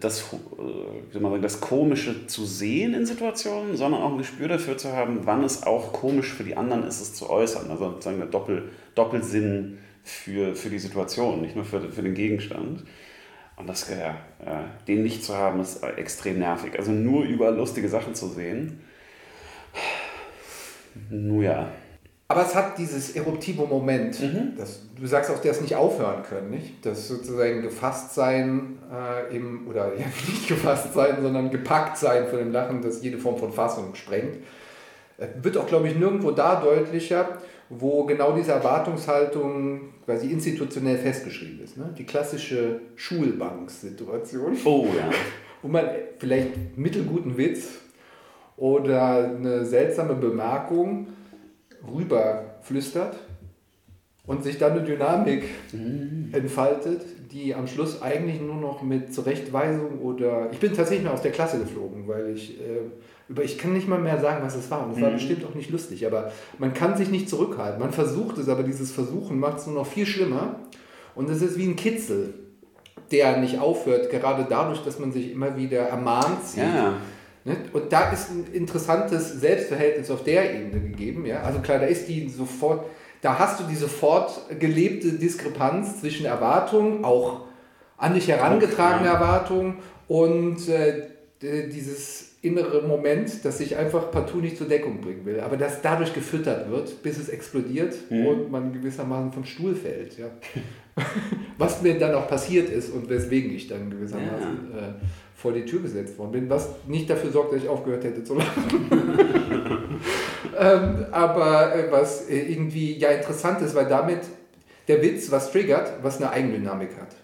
das, äh, sagen, das Komische zu sehen in Situationen, sondern auch ein Gespür dafür zu haben, wann es auch komisch für die anderen ist, es zu äußern. Also sozusagen der Doppel, Doppelsinn für, für die Situation, nicht nur für, für den Gegenstand. Und das, ja, äh, den nicht zu haben, ist extrem nervig. Also nur über lustige Sachen zu sehen, nun ja. Aber es hat dieses eruptive Moment. Mhm. Das, du sagst auch, das nicht aufhören können, nicht? Das sozusagen gefasst sein äh, im, oder ja, nicht gefasst sein, sondern gepackt sein von dem Lachen, das jede Form von Fassung sprengt. Äh, Wird auch, glaube ich, nirgendwo da deutlicher, wo genau diese Erwartungshaltung quasi institutionell festgeschrieben ist. Ne? Die klassische Schulbanksituation Oh ja. wo man vielleicht mittelguten Witz oder eine seltsame Bemerkung rüberflüstert und sich dann eine Dynamik entfaltet, die am Schluss eigentlich nur noch mit Zurechtweisung oder ich bin tatsächlich mal aus der Klasse geflogen, weil ich äh, über ich kann nicht mal mehr sagen, was es war und es war bestimmt auch nicht lustig, aber man kann sich nicht zurückhalten. Man versucht es, aber dieses Versuchen macht es nur noch viel schlimmer und es ist wie ein Kitzel, der nicht aufhört, gerade dadurch, dass man sich immer wieder ermahnt sieht. Ja. Ne? Und da ist ein interessantes Selbstverhältnis auf der Ebene gegeben. Ja? Also klar, da ist die sofort, da hast du die sofort gelebte Diskrepanz zwischen Erwartungen, auch an dich herangetragene Ja. Erwartungen und äh, dieses innere Moment, das sich einfach partout nicht zur Deckung bringen will, aber das dadurch gefüttert wird, bis es explodiert Mhm. und man gewissermaßen vom Stuhl fällt. Ja? Was mir dann auch passiert ist und weswegen ich dann gewissermaßen äh, vor die Tür gesetzt worden bin, was nicht dafür sorgt, dass ich aufgehört hätte zu lachen. ähm, aber äh, was äh, irgendwie ja interessant ist, weil damit der Witz was triggert, was eine Eigendynamik hat.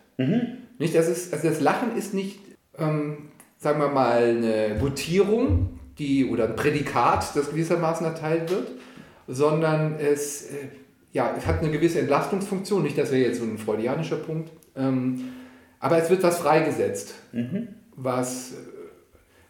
Nicht, das, ist, also das Lachen ist nicht, ähm, sagen wir mal, eine Gutierung die, oder ein Prädikat, das gewissermaßen erteilt wird, sondern es, äh, ja, es hat eine gewisse Entlastungsfunktion. Nicht, das wäre jetzt so ein freudianischer Punkt. Ähm, aber es wird was freigesetzt, was,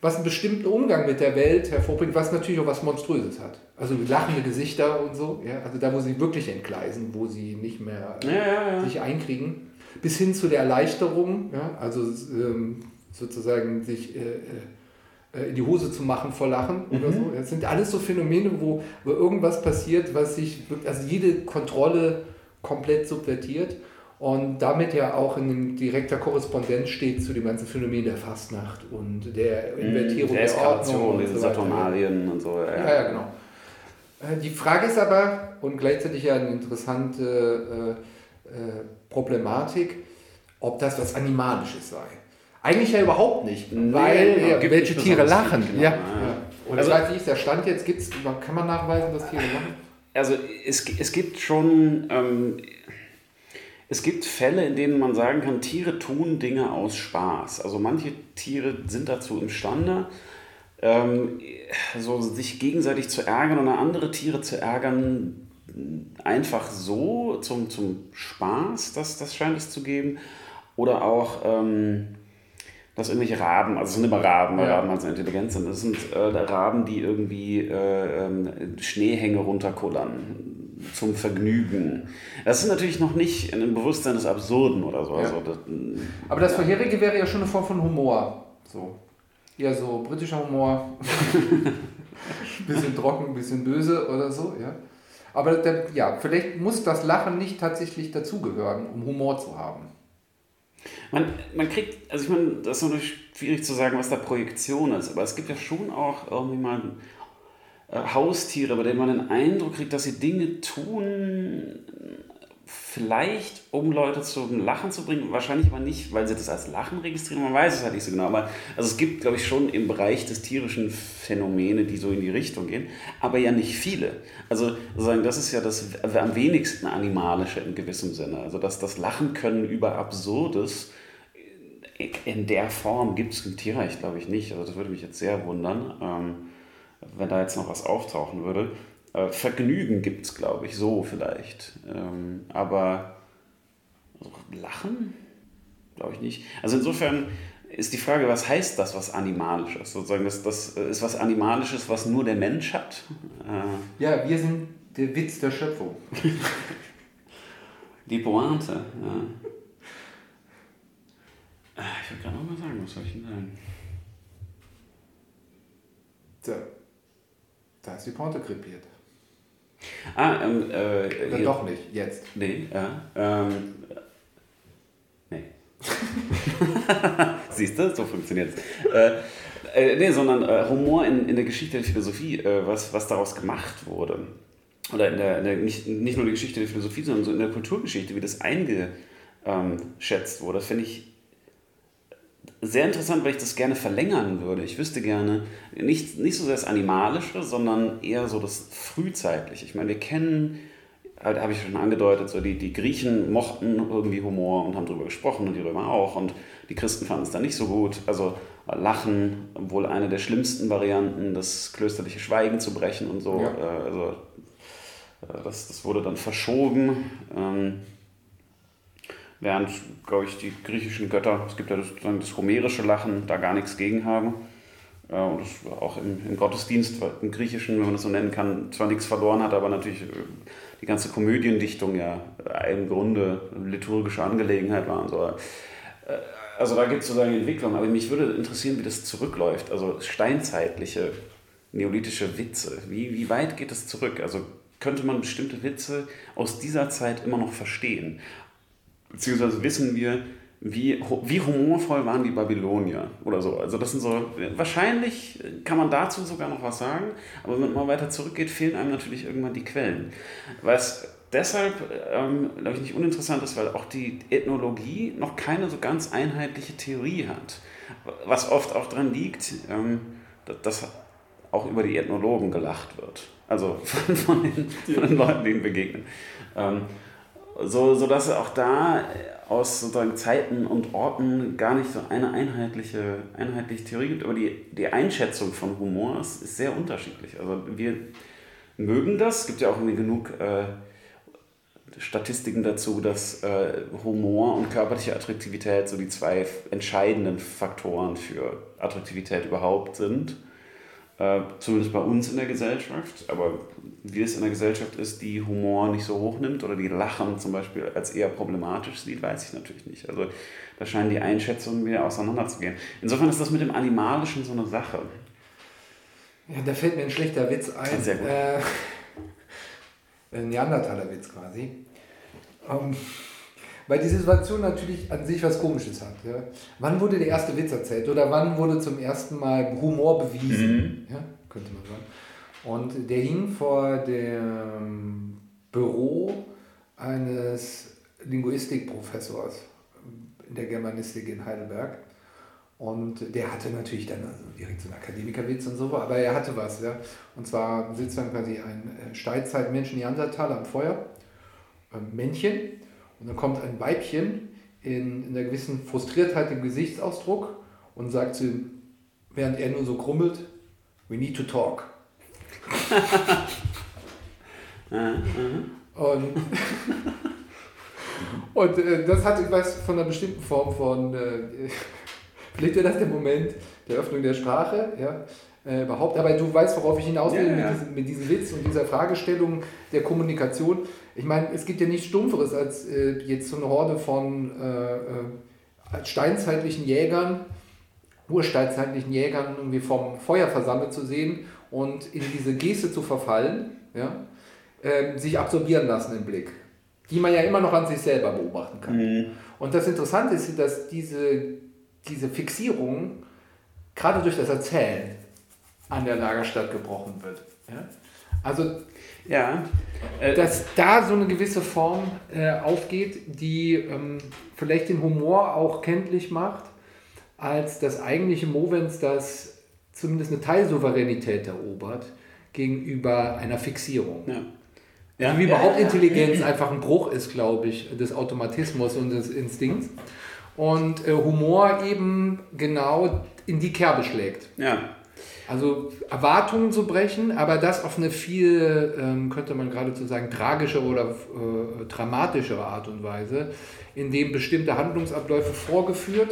was einen bestimmten Umgang mit der Welt hervorbringt, was natürlich auch was Monströses hat. Also lachende Gesichter und so, ja, also da, wo sie wirklich entgleisen, wo sie nicht mehr äh, Ja, ja, sich einkriegen, bis hin zu der Erleichterung, ja, also ähm, sozusagen sich äh, äh, in die Hose zu machen vor Lachen oder so. Das sind alles so Phänomene, wo, wo irgendwas passiert, was sich, also jede Kontrolle komplett subvertiert und damit ja auch in direkter Korrespondenz steht zu dem ganzen Phänomen der Fastnacht und der Invertierung der der, Ordnung. Eskalation, und diese so weiter. Saturnalien und so. Ja, ja, genau. Äh, Die Frage ist aber, und gleichzeitig ja eine interessante äh, äh, Problematik, ob das was Animalisches sei. Eigentlich ja überhaupt nicht, Nee, weil genau, ja, gibt welche Tiere lachen. Ja. genau, ja. ja. Und Also- ich weiß ist der Stand jetzt, gibt's, kann man nachweisen, dass Tiere lachen? Also es, es gibt schon, ähm, es gibt Fälle, in denen man sagen kann, Tiere tun Dinge aus Spaß. Also manche Tiere sind dazu imstande, ähm, so sich gegenseitig zu ärgern oder andere Tiere zu ärgern, einfach so zum, zum Spaß, das, das scheint es zu geben. Oder auch, ähm, dass irgendwelche Raben, also es sind immer Raben, weil Ja. Raben halt so intelligent sind. Das sind äh, Raben, die irgendwie äh, ähm, Schneehänge runterkullern zum Vergnügen. Das ist natürlich noch nicht in dem Bewusstsein des Absurden oder so. Ja. Also das, Aber das vorherige wäre ja schon eine Form von Humor. So. Eher so britischer Humor. bisschen trocken, bisschen böse oder so, ja. Aber der, ja, vielleicht muss das Lachen nicht tatsächlich dazugehören, um Humor zu haben. Man, man kriegt, also ich meine, das ist natürlich schwierig zu sagen, was da Projektion ist, aber es gibt ja schon auch irgendwie mal Haustiere, bei denen man den Eindruck kriegt, dass sie Dinge tun, vielleicht um Leute zum Lachen zu bringen, wahrscheinlich aber nicht, weil sie das als Lachen registrieren, man weiß es halt nicht so genau, aber also es gibt, glaube ich, schon im Bereich des tierischen Phänomene, die so in die Richtung gehen, aber ja nicht viele. Also sozusagen, das ist ja das am wenigsten animalische in gewissem Sinne, also dass das Lachen können über Absurdes in der Form gibt es im Tierreich, glaube ich, nicht. Also das würde mich jetzt sehr wundern, ähm, wenn da jetzt noch was auftauchen würde. Äh, Vergnügen gibt es, glaube ich, so vielleicht. Ähm, aber so Lachen? Glaube ich nicht. Also insofern ist die Frage, was heißt das, was Animalisches? Sozusagen, das, das ist was Animalisches, was nur der Mensch hat. Äh, Ja, wir sind der Witz der Schöpfung. die Pointe. Ja. Ah, Ich würde gerade noch mal sagen, was soll ich denn sagen? So. Da ist die Pointe krepiert. Ah, ähm, äh, Oder doch nicht, jetzt. Nee, ja. Ähm, nee. Siehst du, so funktioniert es. Äh, äh, nee, sondern äh, Humor in, in der Geschichte der Philosophie, äh, was, was daraus gemacht wurde. Oder in der, in der, nicht, nicht nur die Geschichte der Philosophie, sondern so in der Kulturgeschichte, wie das eingeschätzt wurde, finde ich sehr interessant, weil ich das gerne verlängern würde. Ich wüsste gerne, nicht, nicht so sehr das Animalische, sondern eher so das Frühzeitliche. Ich meine, wir kennen, halt, habe ich schon angedeutet, so die, die Griechen mochten irgendwie Humor und haben darüber gesprochen und die Römer auch und die Christen fanden es dann nicht so gut. Also Lachen, wohl eine der schlimmsten Varianten, das klösterliche Schweigen zu brechen und so. Ja. Äh, also äh, das, das wurde dann verschoben. Während, glaube ich, die griechischen Götter, es gibt ja das, sozusagen das homerische Lachen, da gar nichts gegen haben. Äh, Und auch im, im Gottesdienst, im Griechischen, wenn man das so nennen kann, zwar nichts verloren hat, aber natürlich äh, die ganze Komödiendichtung ja äh, im Grunde eine liturgische Angelegenheit war. Und so. Also da gibt es sozusagen Entwicklung, aber mich würde interessieren, wie das zurückläuft. Also steinzeitliche, neolithische Witze, wie, wie weit geht das zurück? Also könnte man bestimmte Witze aus dieser Zeit immer noch verstehen? Beziehungsweise wissen wir, wie, wie humorvoll waren die Babylonier oder so. Also das sind so, wahrscheinlich kann man dazu sogar noch was sagen, aber wenn man weiter zurückgeht, fehlen einem natürlich irgendwann die Quellen. Was deshalb, ähm, glaube ich, nicht uninteressant ist, weil auch die Ethnologie noch keine so ganz einheitliche Theorie hat. Was oft auch daran liegt, ähm, dass auch über die Ethnologen gelacht wird. Also von, den, von den Leuten, denen begegnen. Ähm, so, so dass es auch da aus sozusagen Zeiten und Orten gar nicht so eine einheitliche, einheitliche Theorie gibt, aber die, die Einschätzung von Humor ist, ist sehr unterschiedlich. Also wir mögen das, es gibt ja auch genug äh, Statistiken dazu, dass äh, Humor und körperliche Attraktivität so die zwei entscheidenden Faktoren für Attraktivität überhaupt sind. Äh, zumindest bei uns in der Gesellschaft, aber wie es in der Gesellschaft ist, die Humor nicht so hoch nimmt oder die Lachen zum Beispiel als eher problematisch sieht, weiß ich natürlich nicht. Also da scheinen die Einschätzungen wieder auseinanderzugehen. Insofern ist das mit dem Animalischen so eine Sache. Ja, da fällt mir ein schlechter Witz ein. Sehr gut. Äh, ein Neandertaler-Witz quasi. Ähm, weil die Situation natürlich an sich was Komisches hat. Ja? Wann wurde der erste Witz erzählt oder wann wurde zum ersten Mal Humor bewiesen? Ja? Könnte man sagen. Und der hing vor dem Büro eines Linguistikprofessors in der Germanistik in Heidelberg. Und der hatte natürlich dann also direkt so einen Akademikerwitz und so, aber er hatte was. Ja? Und zwar sitzt dann quasi ein äh, Steinzeitmensch Neandertaler am Feuer, ein Männchen, und dann kommt ein Weibchen in, in einer gewissen Frustriertheit im Gesichtsausdruck und sagt zu ihm, während er nur so krummelt, we need to talk. Und und äh, das hat etwas von einer bestimmten Form von, äh, vielleicht wäre das der Moment der Öffnung der Sprache, ja, äh, überhaupt. Aber du weißt, worauf ich hinaus will Ja, ja. mit, diesem, mit diesem Witz und dieser Fragestellung der Kommunikation. Ich meine, es gibt ja nichts Stumpferes, als äh, jetzt so eine Horde von äh, äh, steinzeitlichen Jägern, ursteinzeitlichen Jägern irgendwie vom Feuer versammelt zu sehen und in diese Geste zu verfallen, ja, ähm, sich absorbieren lassen im Blick, die man ja immer noch an sich selber beobachten kann. Und das Interessante ist, dass diese, diese Fixierung gerade durch das Erzählen an der Lagerstadt gebrochen wird. Ja? Also, Ja. Äh, dass da so eine gewisse Form äh, aufgeht, die ähm, vielleicht den Humor auch kenntlich macht, als das eigentliche Movens, das zumindest eine Teilsouveränität erobert gegenüber einer Fixierung. ja. Ja, wie überhaupt Intelligenz einfach ein Bruch ist, glaube ich, des Automatismus und des Instinkts. Und äh, Humor eben genau in die Kerbe schlägt. Ja. Also Erwartungen zu brechen, aber das auf eine viel, ähm, könnte man geradezu sagen, tragische oder äh, dramatischere Art und Weise, indem bestimmte Handlungsabläufe vorgeführt,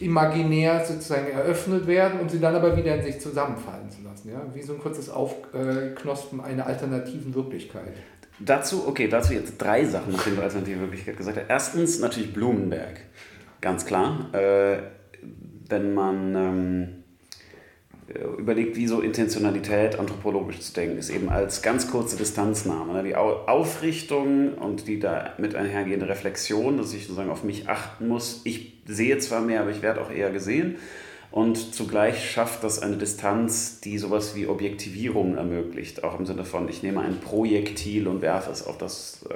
imaginär sozusagen eröffnet werden und sie dann aber wieder in sich zusammenfallen zu lassen. Ja? Wie so ein kurzes Aufknospen einer alternativen Wirklichkeit. Dazu, okay, dazu jetzt drei Sachen, nachdem du alternative Wirklichkeit gesagt hast. Erstens natürlich Blumenberg, ganz klar. Äh, wenn man ähm, äh, überlegt, wie so Intentionalität anthropologisch zu denken ist, eben als ganz kurze Distanznahme. Ne? Die Au Aufrichtung und die damit einhergehende Reflexion, dass ich sozusagen auf mich achten muss. Ich sehe zwar mehr, aber ich werde auch eher gesehen. Und zugleich schafft das eine Distanz, die sowas wie Objektivierung ermöglicht. Auch im Sinne von, ich nehme ein Projektil und werfe es auf das, äh,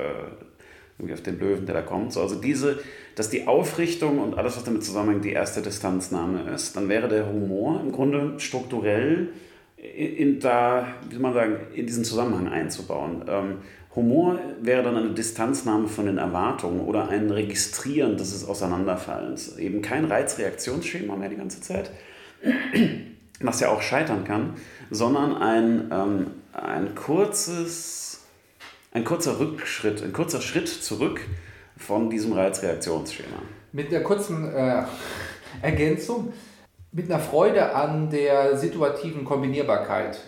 irgendwie auf den Löwen, der da kommt. So, also diese, dass die Aufrichtung und alles, was damit zusammenhängt, die erste Distanznahme ist, dann wäre der Humor im Grunde strukturell in, in da, wie soll man sagen, in diesen Zusammenhang einzubauen. Ähm, Humor wäre dann eine Distanznahme von den Erwartungen oder ein Registrieren des Auseinanderfallens. Eben kein Reizreaktionsschema mehr die ganze Zeit, was ja auch scheitern kann, sondern ein, ähm, ein kurzes, ein kurzer Rückschritt, ein kurzer Schritt zurück von diesem Reizreaktionsschema. Mit einer kurzen äh, Ergänzung, mit einer Freude an der situativen Kombinierbarkeit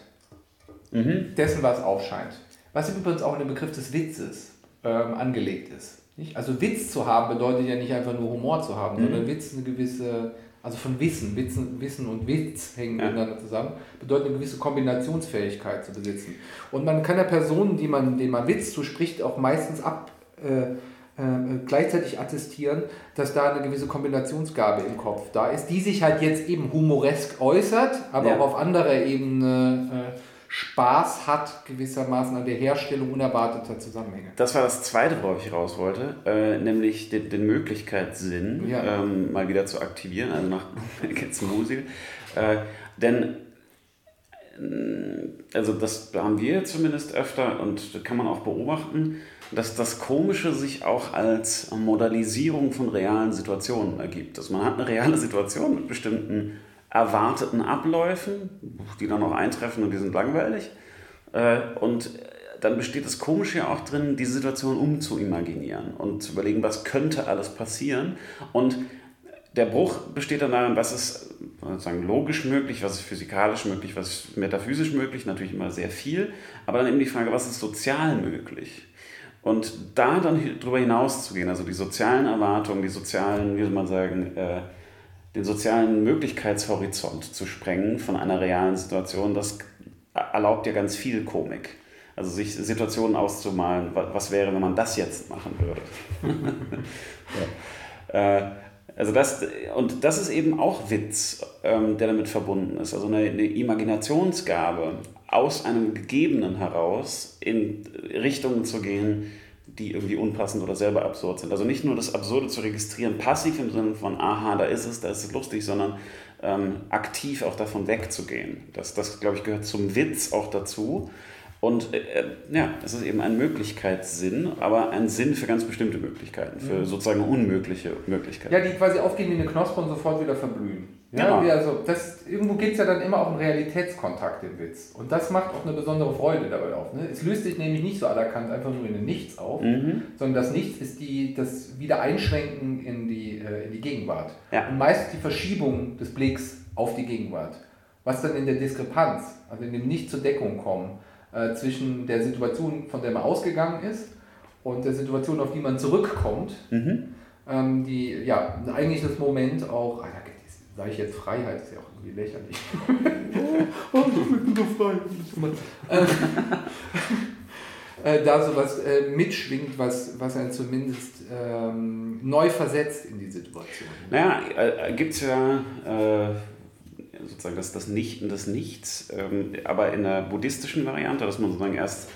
dessen, was aufscheint. Was übrigens auch in den Begriff des Witzes ähm, angelegt ist. Nicht? Also Witz zu haben bedeutet ja nicht einfach nur Humor zu haben, sondern Witz eine gewisse, also von Wissen, Wissen, Wissen und Witz hängen Ja. miteinander zusammen, bedeutet eine gewisse Kombinationsfähigkeit zu besitzen. Und man kann der Person, die man, denen man Witz zuspricht, auch meistens ab, äh, äh, gleichzeitig attestieren, dass da eine gewisse Kombinationsgabe im Kopf da ist, die sich halt jetzt eben humoresk äußert, aber Ja. auch auf anderer Ebene äh, Spaß hat, gewissermaßen an der Herstellung unerwarteter Zusammenhänge. Das war das Zweite, worauf ich raus wollte, äh, nämlich den, den Möglichkeitssinn Ja. ähm, mal wieder zu aktivieren, also nach jetzt Musik. Äh, denn äh, also das haben wir zumindest öfter und das kann man auch beobachten, dass das Komische sich auch als Modalisierung von realen Situationen ergibt. Also man hat eine reale Situation mit bestimmten erwarteten Abläufen, die dann auch eintreffen und die sind langweilig. Äh, Und dann besteht das Komische ja auch drin, diese Situation umzuimaginieren und zu überlegen, was könnte alles passieren. Und der Bruch besteht dann darin, was ist sozusagen logisch möglich, was ist physikalisch möglich, was ist metaphysisch möglich, natürlich immer sehr viel, aber dann eben die Frage, was ist sozial möglich? Und da dann drüber hinaus zu gehen, also die sozialen Erwartungen, die sozialen, wie soll man sagen, äh, den sozialen Möglichkeitshorizont zu sprengen von einer realen Situation, das erlaubt ja ganz viel Komik. Also sich Situationen auszumalen, was wäre, wenn man das jetzt machen würde. ja. äh, also das, und das ist eben auch Witz, ähm, der damit verbunden ist. Also eine, eine, Imaginationsgabe, aus einem Gegebenen heraus in Richtungen zu gehen, die irgendwie unpassend oder selber absurd sind. Also nicht nur das Absurde zu registrieren, passiv im Sinne von, aha, da ist es, da ist es lustig, sondern ähm, aktiv auch davon wegzugehen. Das, das, glaube ich, gehört zum Witz auch dazu. Und äh, ja, es ist eben ein Möglichkeitssinn, aber ein Sinn für ganz bestimmte Möglichkeiten, für mhm. sozusagen unmögliche Möglichkeiten. Ja, die quasi aufgehen wie eine Knospe und sofort wieder verblühen. Ja, genau. also das, irgendwo geht es ja dann immer auch um Realitätskontakt im Witz. Und das macht auch eine besondere Freude dabei auf. Ne? Es löst sich nämlich nicht so anerkannt einfach nur in ein Nichts auf, mhm. sondern das Nichts ist die, das Wiedereinschwenken in die, äh, in die Gegenwart. Ja. Und meist die Verschiebung des Blicks auf die Gegenwart. Was dann in der Diskrepanz, also in dem Nicht zur Deckung kommen, äh, zwischen der Situation, von der man ausgegangen ist, und der Situation, auf die man zurückkommt, mhm. ähm, die ja eigentlich das Moment auch, ah, da sage ich jetzt Freiheit, ist ja auch irgendwie lächerlich. oh, ich bin so frei. äh, da sowas äh, mitschwingt, was, was einen zumindest ähm, neu versetzt in die Situation. Naja, äh, gibt es ja äh, sozusagen das, das Nicht und das Nichts, ähm, aber in der buddhistischen Variante, dass man sozusagen erst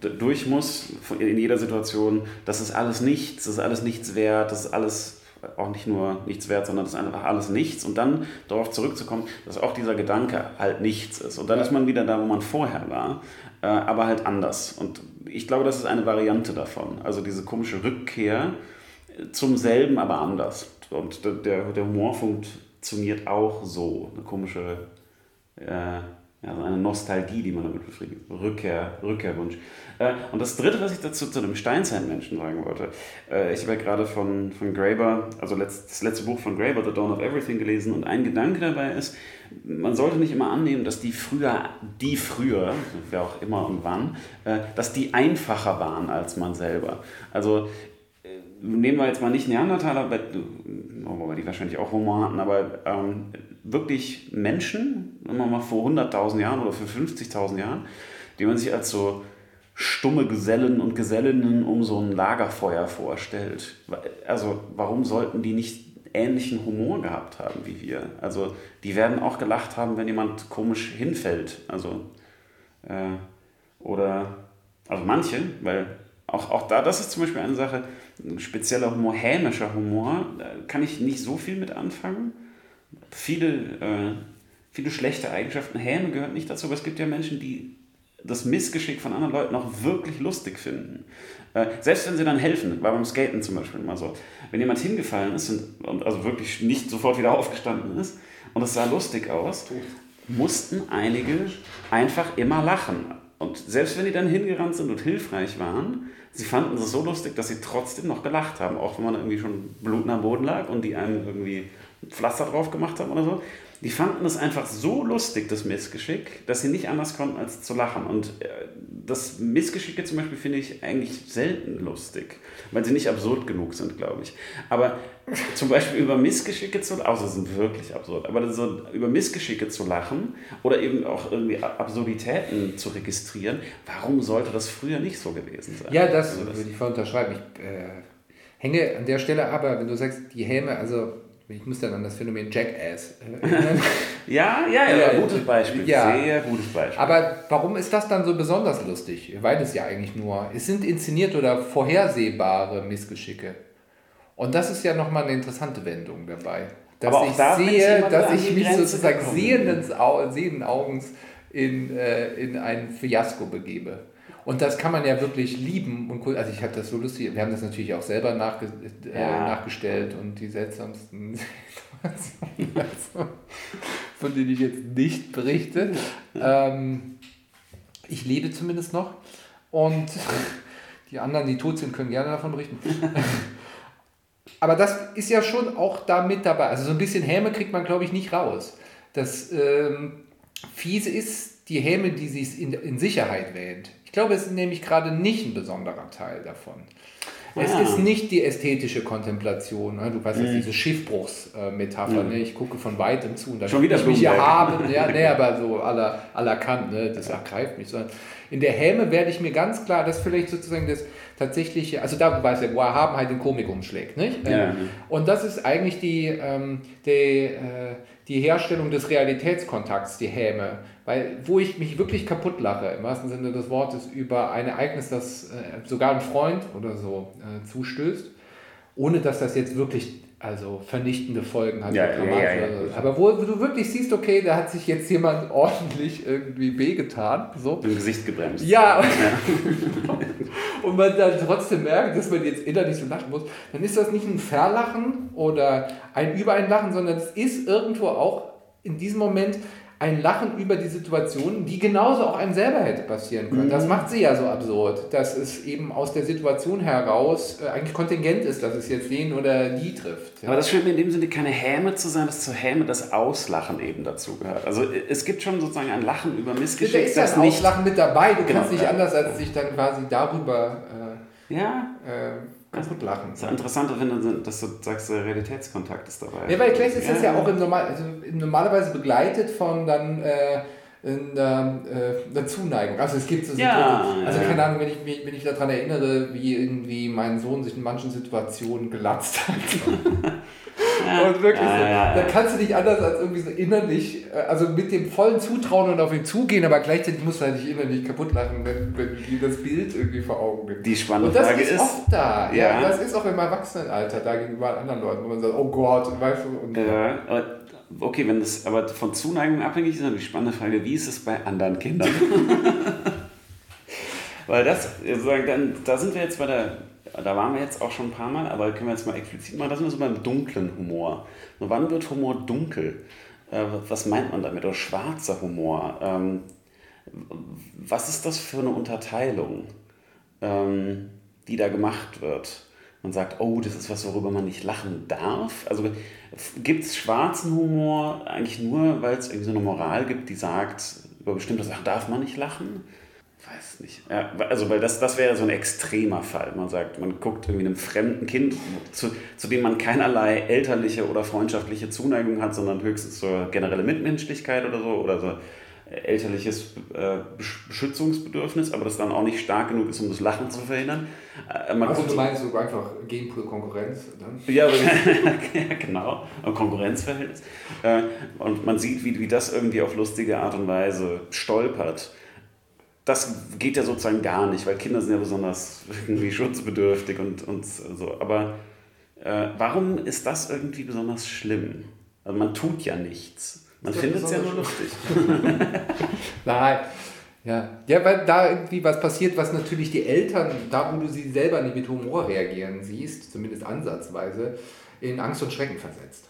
durch muss in jeder Situation, das ist alles nichts, das ist alles nichts wert, das ist alles auch nicht nur nichts wert, sondern das ist einfach alles nichts und dann darauf zurückzukommen, dass auch dieser Gedanke halt nichts ist. Und dann ist man wieder da, wo man vorher war, äh, aber halt anders. Und ich glaube, das ist eine Variante davon. Also diese komische Rückkehr zum selben, aber anders. Und der, der Humor funktioniert auch so. Eine komische, äh, ja, eine Nostalgie, die man damit befriedigt. Rückkehr, Rückkehrwunsch. Äh, und das Dritte, was ich dazu zu dem Steinzeitmenschen sagen wollte, äh, ich habe ja gerade von, von Graeber, also das letzte Buch von Graeber, The Dawn of Everything, gelesen und ein Gedanke dabei ist, man sollte nicht immer annehmen, dass die früher, die früher, wer auch immer und wann, äh, dass die einfacher waren als man selber. Also nehmen wir jetzt mal nicht Neandertaler, wobei die wahrscheinlich auch Humor hatten, aber ähm, wirklich Menschen, wenn man mal vor 100.000 Jahren oder für 50.000 Jahren, die man sich als so stumme Gesellen und Gesellinnen um so ein Lagerfeuer vorstellt. Also warum sollten die nicht ähnlichen Humor gehabt haben wie wir? Also die werden auch gelacht haben, wenn jemand komisch hinfällt. Also äh, oder also manche, weil auch, auch da, das ist zum Beispiel eine Sache, ein spezieller Humor, hämischer Humor, da kann ich nicht so viel mit anfangen. Viele, äh, viele schlechte Eigenschaften, Häme gehört nicht dazu, aber es gibt ja Menschen, die das Missgeschick von anderen Leuten auch wirklich lustig finden. Äh, selbst wenn sie dann helfen, war beim Skaten zum Beispiel immer so. Wenn jemand hingefallen ist und, und also wirklich nicht sofort wieder aufgestanden ist und es sah lustig aus, mussten einige einfach immer lachen. Und selbst wenn die dann hingerannt sind und hilfreich waren, sie fanden es so lustig, dass sie trotzdem noch gelacht haben, auch wenn man irgendwie schon blutend am Boden lag und die einem irgendwie Pflaster drauf gemacht haben oder so. Die fanden es einfach so lustig, das Missgeschick, dass sie nicht anders konnten, als zu lachen. Und äh, das Missgeschicke zum Beispiel finde ich eigentlich selten lustig, weil sie nicht absurd genug sind, glaube ich. Aber zum Beispiel über Missgeschicke zu lachen, außer sie sind wirklich absurd, aber so über Missgeschicke zu lachen oder eben auch irgendwie Absurditäten zu registrieren, warum sollte das früher nicht so gewesen sein? Ja, das, also das würde ich voll unterschreiben. Ich äh, hänge an der Stelle aber, wenn du sagst, die Häme, also ich muss dann an das Phänomen Jackass erinnern. ja, ja, ja, ja, gutes Beispiel. Ja. Sehr gutes Beispiel. Aber warum ist das dann so besonders lustig? Weil es ja eigentlich nur, es sind inszenierte oder vorhersehbare Missgeschicke. Und das ist ja nochmal eine interessante Wendung dabei. Dass Aber ich da sehe, dass ich mich sozusagen sehenden, sehenden Augens in, äh, in ein Fiasko begebe. Und das kann man ja wirklich lieben und cool. Also ich habe das so lustig, wir haben das natürlich auch selber nachge äh, ja. nachgestellt und die seltsamsten Situationen, von denen ich jetzt nicht berichte. Ähm, ich lebe zumindest noch und die anderen, die tot sind, können gerne davon berichten. Aber das ist ja schon auch da mit dabei. Also so ein bisschen Häme kriegt man, glaube ich, nicht raus. Das ähm, Fiese ist die Häme, die sich in, in Sicherheit wähnt glaube, es ist nämlich gerade nicht ein besonderer Teil davon. Es Ah. ist nicht die ästhetische Kontemplation. Ne? Du weißt jetzt diese Schiffbruchsmetapher. Ne? Ich gucke von weitem zu und dann Schon wieder ich mich hier haben. Ja, nee, aber so à la Kant, ne? das ergreift mich. Sondern in der Häme werde ich mir ganz klar, das ist vielleicht sozusagen das tatsächliche, also da weiß ja, wo Erhabenheit in Komik umschlägt. Nicht? Ja. Und das ist eigentlich die, ähm, die, äh, die Herstellung des Realitätskontakts, die Häme. Weil, wo ich mich wirklich kaputt lache, im wahrsten Sinne des Wortes, über ein Ereignis, das äh, sogar ein Freund oder so äh, zustößt, ohne dass das jetzt wirklich also vernichtende Folgen hat. Ja, ja, ja. Aber wo, wo du wirklich siehst, okay, da hat sich jetzt jemand ordentlich irgendwie wehgetan. So. Im Gesicht gebremst. Ja, und man dann trotzdem merkt, dass man jetzt innerlich so lachen muss, dann ist das nicht ein Verlachen oder ein Übereinlachen, sondern es ist irgendwo auch in diesem Moment ein Lachen über die Situation, die genauso auch einem selber hätte passieren können. Das macht sie ja so absurd, dass es eben aus der Situation heraus äh, eigentlich kontingent ist, dass es jetzt den oder die trifft. Ja. Aber das scheint mir in dem Sinne keine Häme zu sein, dass zur Häme das Auslachen eben dazu gehört. Also es gibt schon sozusagen ein Lachen über da Missgeschick, ist ja das nicht... Auslachen mit dabei. Du Genau, kannst nicht ja. anders, als sich dann quasi darüber Ja, äh, äh, kaputt lachen. das ist interessant, wenn du, dass du sagst, der Realitätskontakt ist dabei. Ja, weil gleich ist das ja auch im Normal, also normalerweise begleitet von dann äh, einer, äh, einer Zuneigung. Also es gibt so Ja, Situationen, also ja, keine ja. Ahnung, wenn ich, mich- wenn ich daran erinnere, wie irgendwie mein Sohn sich in manchen Situationen gelatzt hat. Und wirklich, ja, ja, ja. da kannst du nicht anders als irgendwie so innerlich, äh, also mit dem vollen Zutrauen und auf ihn zugehen, aber gleichzeitig musst du halt nicht innerlich kaputt lachen, wenn, wenn dir das Bild irgendwie vor Augen nimmst. Die spannende Und das Frage ist, ist, oft da. Ja. Ja. Das ist auch im Erwachsenenalter da gegenüber anderen Leuten, wo man sagt, oh Gott, weißt du. Und aber- okay, wenn das aber von Zuneigung abhängig ist, dann die spannende Frage, wie ist es bei anderen Kindern? Weil das, sozusagen, dann, da sind wir jetzt bei der, da waren wir jetzt auch schon ein paar Mal, aber können wir jetzt mal explizit machen, da sind wir so beim dunklen Humor. Nur wann wird Humor dunkel? Äh, was meint man damit? Oder schwarzer Humor? Ähm, was ist das für eine Unterteilung, ähm, die da gemacht wird? Man sagt, oh, das ist was, worüber man nicht lachen darf. Also gibt es schwarzen Humor eigentlich nur, weil es irgendwie so eine Moral gibt, die sagt, über bestimmte Sachen darf man nicht lachen? Weiß nicht. Ja, also, weil das, das wäre so ein extremer Fall. Man sagt, man guckt irgendwie einem fremden Kind, zu, zu dem man keinerlei elterliche oder freundschaftliche Zuneigung hat, sondern höchstens so generelle Mitmenschlichkeit oder so, oder so elterliches äh, Besch- Beschützungsbedürfnis, aber das dann auch nicht stark genug ist, um das Lachen zu verhindern. Äh, man Also du meinst so einfach Genpool-Konkurrenz? Ne? ja, genau. Konkurrenzverhältnis. Äh, Und man sieht, wie, wie das irgendwie auf lustige Art und Weise stolpert. Das geht ja sozusagen gar nicht, weil Kinder sind ja besonders irgendwie schutzbedürftig und, und so. Aber äh, warum ist das irgendwie besonders schlimm? Also man tut ja nichts. Man findet es ja nur lustig. Nein. Ja. ja, weil da irgendwie was passiert, was natürlich die Eltern, da wo du sie selber nicht mit Humor reagieren siehst, zumindest ansatzweise, in Angst und Schrecken versetzt.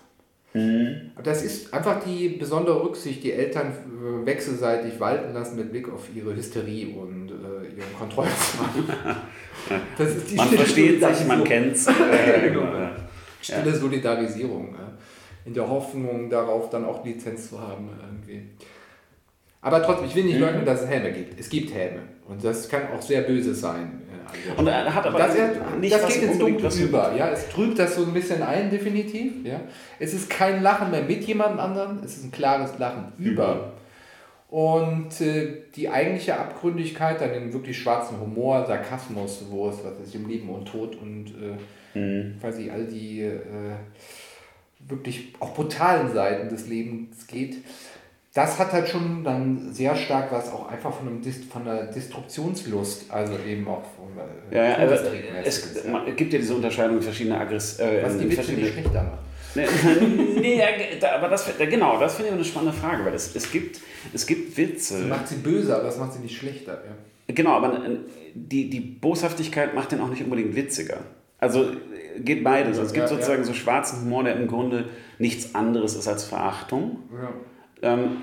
Das ist einfach die besondere Rücksicht, die Eltern äh, wechselseitig walten lassen mit Blick auf ihre Hysterie und äh, ihren Kontrollzwang. Man versteht sich, man Solidarisierung. kennt's. Äh, Genau. ja. Stille Solidarisierung. Ja. In der Hoffnung, darauf dann auch Lizenz zu haben. Irgendwie. Aber trotzdem, ich will nicht leugnen, dass es Häme gibt. Es gibt Häme. Und das kann auch sehr böse sein. Und er hat aber das, nicht das geht ins Dunkle über. Ja, es trübt das so ein bisschen ein, definitiv. Ja. Es ist kein Lachen mehr mit jemand anderem, es ist ein klares Lachen über. Und äh, die eigentliche Abgründigkeit, dann den wirklich schwarzen Humor, Sarkasmus, wo es was ist, im Leben und Tod und äh, quasi all die äh, wirklich auch brutalen Seiten des Lebens geht, das hat halt schon dann sehr stark was auch einfach von, einem Dis von einer Destruktionslust, also eben auch von äh, Ja, ja, Todesträgenmäßiges, es ja. man- gibt ja diese Unterscheidung verschiedene Aggress äh, was die Witze verschiedene- nicht schlechter macht. Nee, ja, da- aber das, da- genau, das finde ich eine spannende Frage, weil es, es, gibt, es gibt Witze. Das macht sie böse, aber das macht sie nicht schlechter. Ja. Genau, aber äh, die, die Boshaftigkeit macht den auch nicht unbedingt witziger. Also äh, geht beides. Es gibt Ja, sozusagen so schwarzen Humor, der im Grunde nichts anderes ist als Verachtung. Ja. Ähm,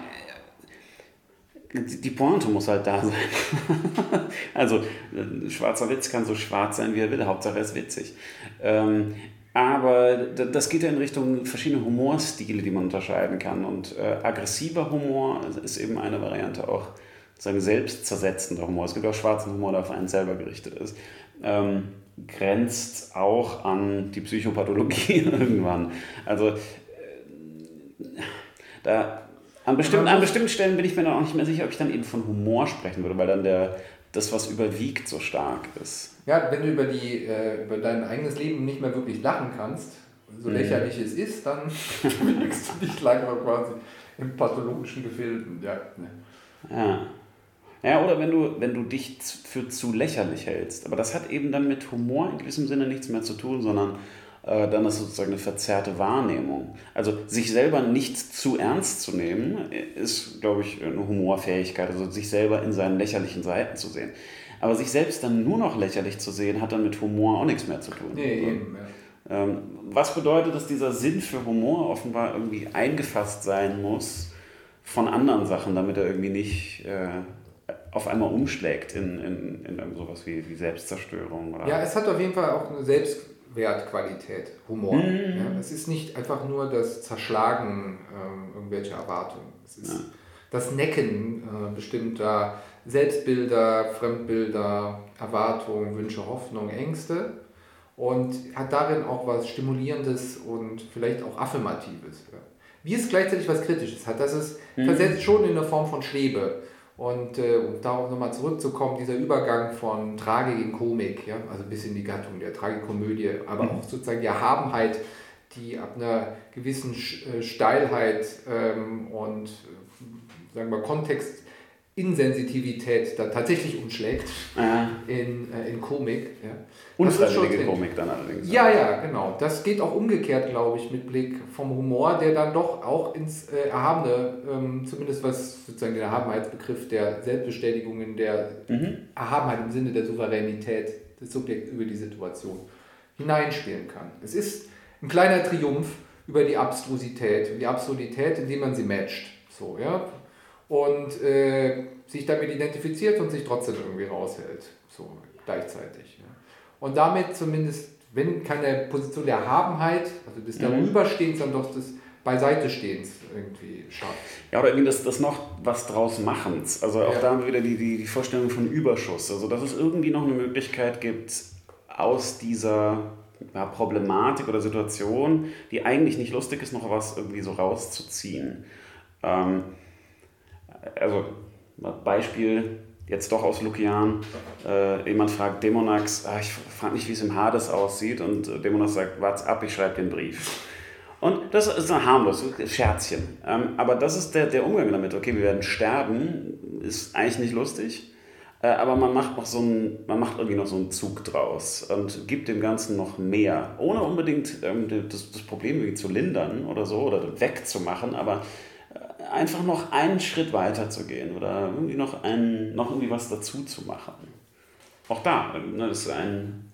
die Pointe muss halt da sein. also, ein schwarzer Witz kann so schwarz sein, wie er will, Hauptsache er ist witzig. Ähm, aber das geht ja in Richtung verschiedene Humorstile, die man unterscheiden kann. Und äh, aggressiver Humor ist eben eine Variante auch, sozusagen selbstzersetzender Humor. Es gibt auch schwarzen Humor, der auf einen selber gerichtet ist. Ähm, grenzt auch an die Psychopathologie irgendwann. Also äh, da an bestimmten, an bestimmten Stellen bin ich mir dann auch nicht mehr sicher, ob ich dann eben von Humor sprechen würde, weil dann der, das, was überwiegt, so stark ist. Ja, wenn du über, die, äh, über dein eigenes Leben nicht mehr wirklich lachen kannst, so Mhm. lächerlich es ist, dann bewegst du dich langsam quasi im pathologischen Gefilden. Ja. ne. Ja. Ja, oder wenn du, wenn du dich für zu lächerlich hältst. Aber das hat eben dann mit Humor in gewissem Sinne nichts mehr zu tun, sondern dann ist sozusagen eine verzerrte Wahrnehmung. Also sich selber nicht zu ernst zu nehmen, äh, ist, glaube ich, eine Humorfähigkeit. Also sich selber in seinen lächerlichen Seiten zu sehen. Aber sich selbst dann nur noch lächerlich zu sehen, hat dann mit Humor auch nichts mehr zu tun. Nee, Also, eben. Ja. ähm, was bedeutet, dass dieser Sinn für Humor offenbar irgendwie eingefasst sein muss von anderen Sachen, damit er irgendwie nicht äh, auf einmal umschlägt in, in, in sowas wie, wie Selbstzerstörung? Oder? Ja, es hat auf jeden Fall auch eine Selbstwertqualität, Humor. Mhm. Ja, es ist nicht einfach nur das Zerschlagen ähm, irgendwelcher Erwartungen. Es ist Ja. das Necken äh, bestimmter Selbstbilder, Fremdbilder, Erwartungen, Wünsche, Hoffnungen, Ängste und hat darin auch was Stimulierendes und vielleicht auch Affirmatives. Ja. Wie es gleichzeitig was Kritisches hat, das ist versetzt schon in eine Form von Schwebe. Und äh, um darauf nochmal zurückzukommen, dieser Übergang von Tragik in Komik, ja, also bis in die Gattung der Tragikomödie, aber auch sozusagen die Erhabenheit, die ab einer gewissen äh, Steilheit ähm, und äh, sagen wir Kontextinsensitivität dann tatsächlich umschlägt Ja. in, äh, in Komik. Ja. Unfreiwillige. Komik dann allerdings. Ja, ja, genau. Das geht auch umgekehrt, glaube ich, mit Blick vom Humor, der dann doch auch ins äh, Erhabene, ähm, zumindest was sozusagen den Erhabenheitsbegriff der Selbstbestätigung in der Mhm. Erhabenheit im Sinne der Souveränität des Subjekts über die Situation hineinspielen kann. Es ist ein kleiner Triumph über die Abstrusität, die Absurdität, indem man sie matcht. So, ja. Und äh, sich damit identifiziert und sich trotzdem irgendwie raushält. So gleichzeitig. Ja. Und damit zumindest, wenn keine Position der Erhabenheit, also des Darüberstehens, dann doch des Beiseitestehens irgendwie schafft. Ja, oder irgendwie das, das noch was draus Machens. Also auch Ja. da haben wir wieder die, die, die Vorstellung von Überschuss. Also dass es irgendwie noch eine Möglichkeit gibt, aus dieser ja, Problematik oder Situation, die eigentlich nicht lustig ist, noch was irgendwie so rauszuziehen. Ähm, also Beispiel jetzt doch aus Lukian. Äh, jemand fragt Demonax, ah, ich frage nicht, wie es im Hades aussieht. Und äh, Demonax sagt, wart's ab, ich schreibe den Brief. Und das ist ein harmlos, Scherzchen. Ähm, aber das ist der, der Umgang damit. Okay, wir werden sterben, ist eigentlich nicht lustig. Äh, aber man macht noch so einen, man macht irgendwie noch so einen Zug draus und gibt dem Ganzen noch mehr, ohne unbedingt ähm, das, das Problem irgendwie zu lindern oder so oder wegzumachen, aber einfach noch einen Schritt weiter zu gehen oder irgendwie noch, ein, noch irgendwie was dazu zu machen. Auch da ne, ist ein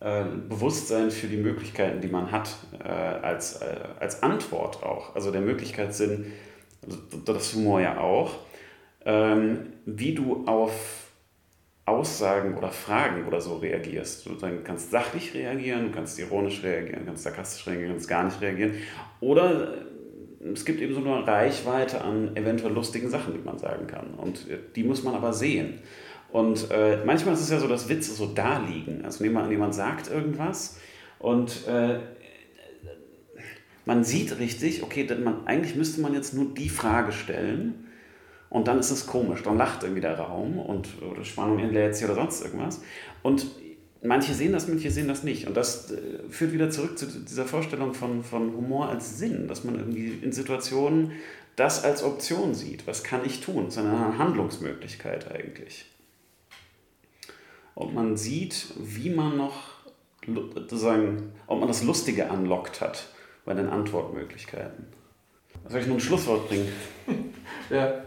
äh, Bewusstsein für die Möglichkeiten, die man hat, äh, als, äh, als Antwort auch. Also der Möglichkeitssinn, also das Humor ja auch, ähm, wie du auf Aussagen oder Fragen oder so reagierst. Du dann kannst sachlich reagieren, du kannst ironisch reagieren, du kannst sarkastisch reagieren, du kannst gar nicht reagieren. Oder es gibt eben so eine Reichweite an eventuell lustigen Sachen, die man sagen kann. Und äh, die muss man aber sehen. Und äh, manchmal ist es ja so, dass Witze so da liegen. Also nehmen wir an, jemand sagt irgendwas und äh, man sieht richtig, okay, man, eigentlich müsste man jetzt nur die Frage stellen und dann ist es komisch. Dann lacht irgendwie der Raum und oder Spannung entlädt sich oder sonst irgendwas. Und manche sehen das, manche sehen das nicht. Und das äh, führt wieder zurück zu dieser Vorstellung von, von Humor als Sinn, dass man irgendwie in Situationen das als Option sieht. Was kann ich tun? Das ist eine Handlungsmöglichkeit eigentlich. Und man sieht, wie man noch sozusagen, ob man das Lustige anlockt hat bei den Antwortmöglichkeiten. Soll ich nur ein Schlusswort bringen? Ja.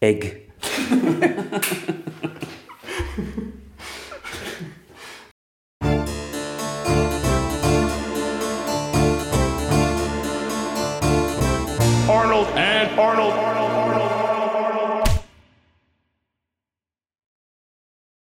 Egg. Arnold, Arnold.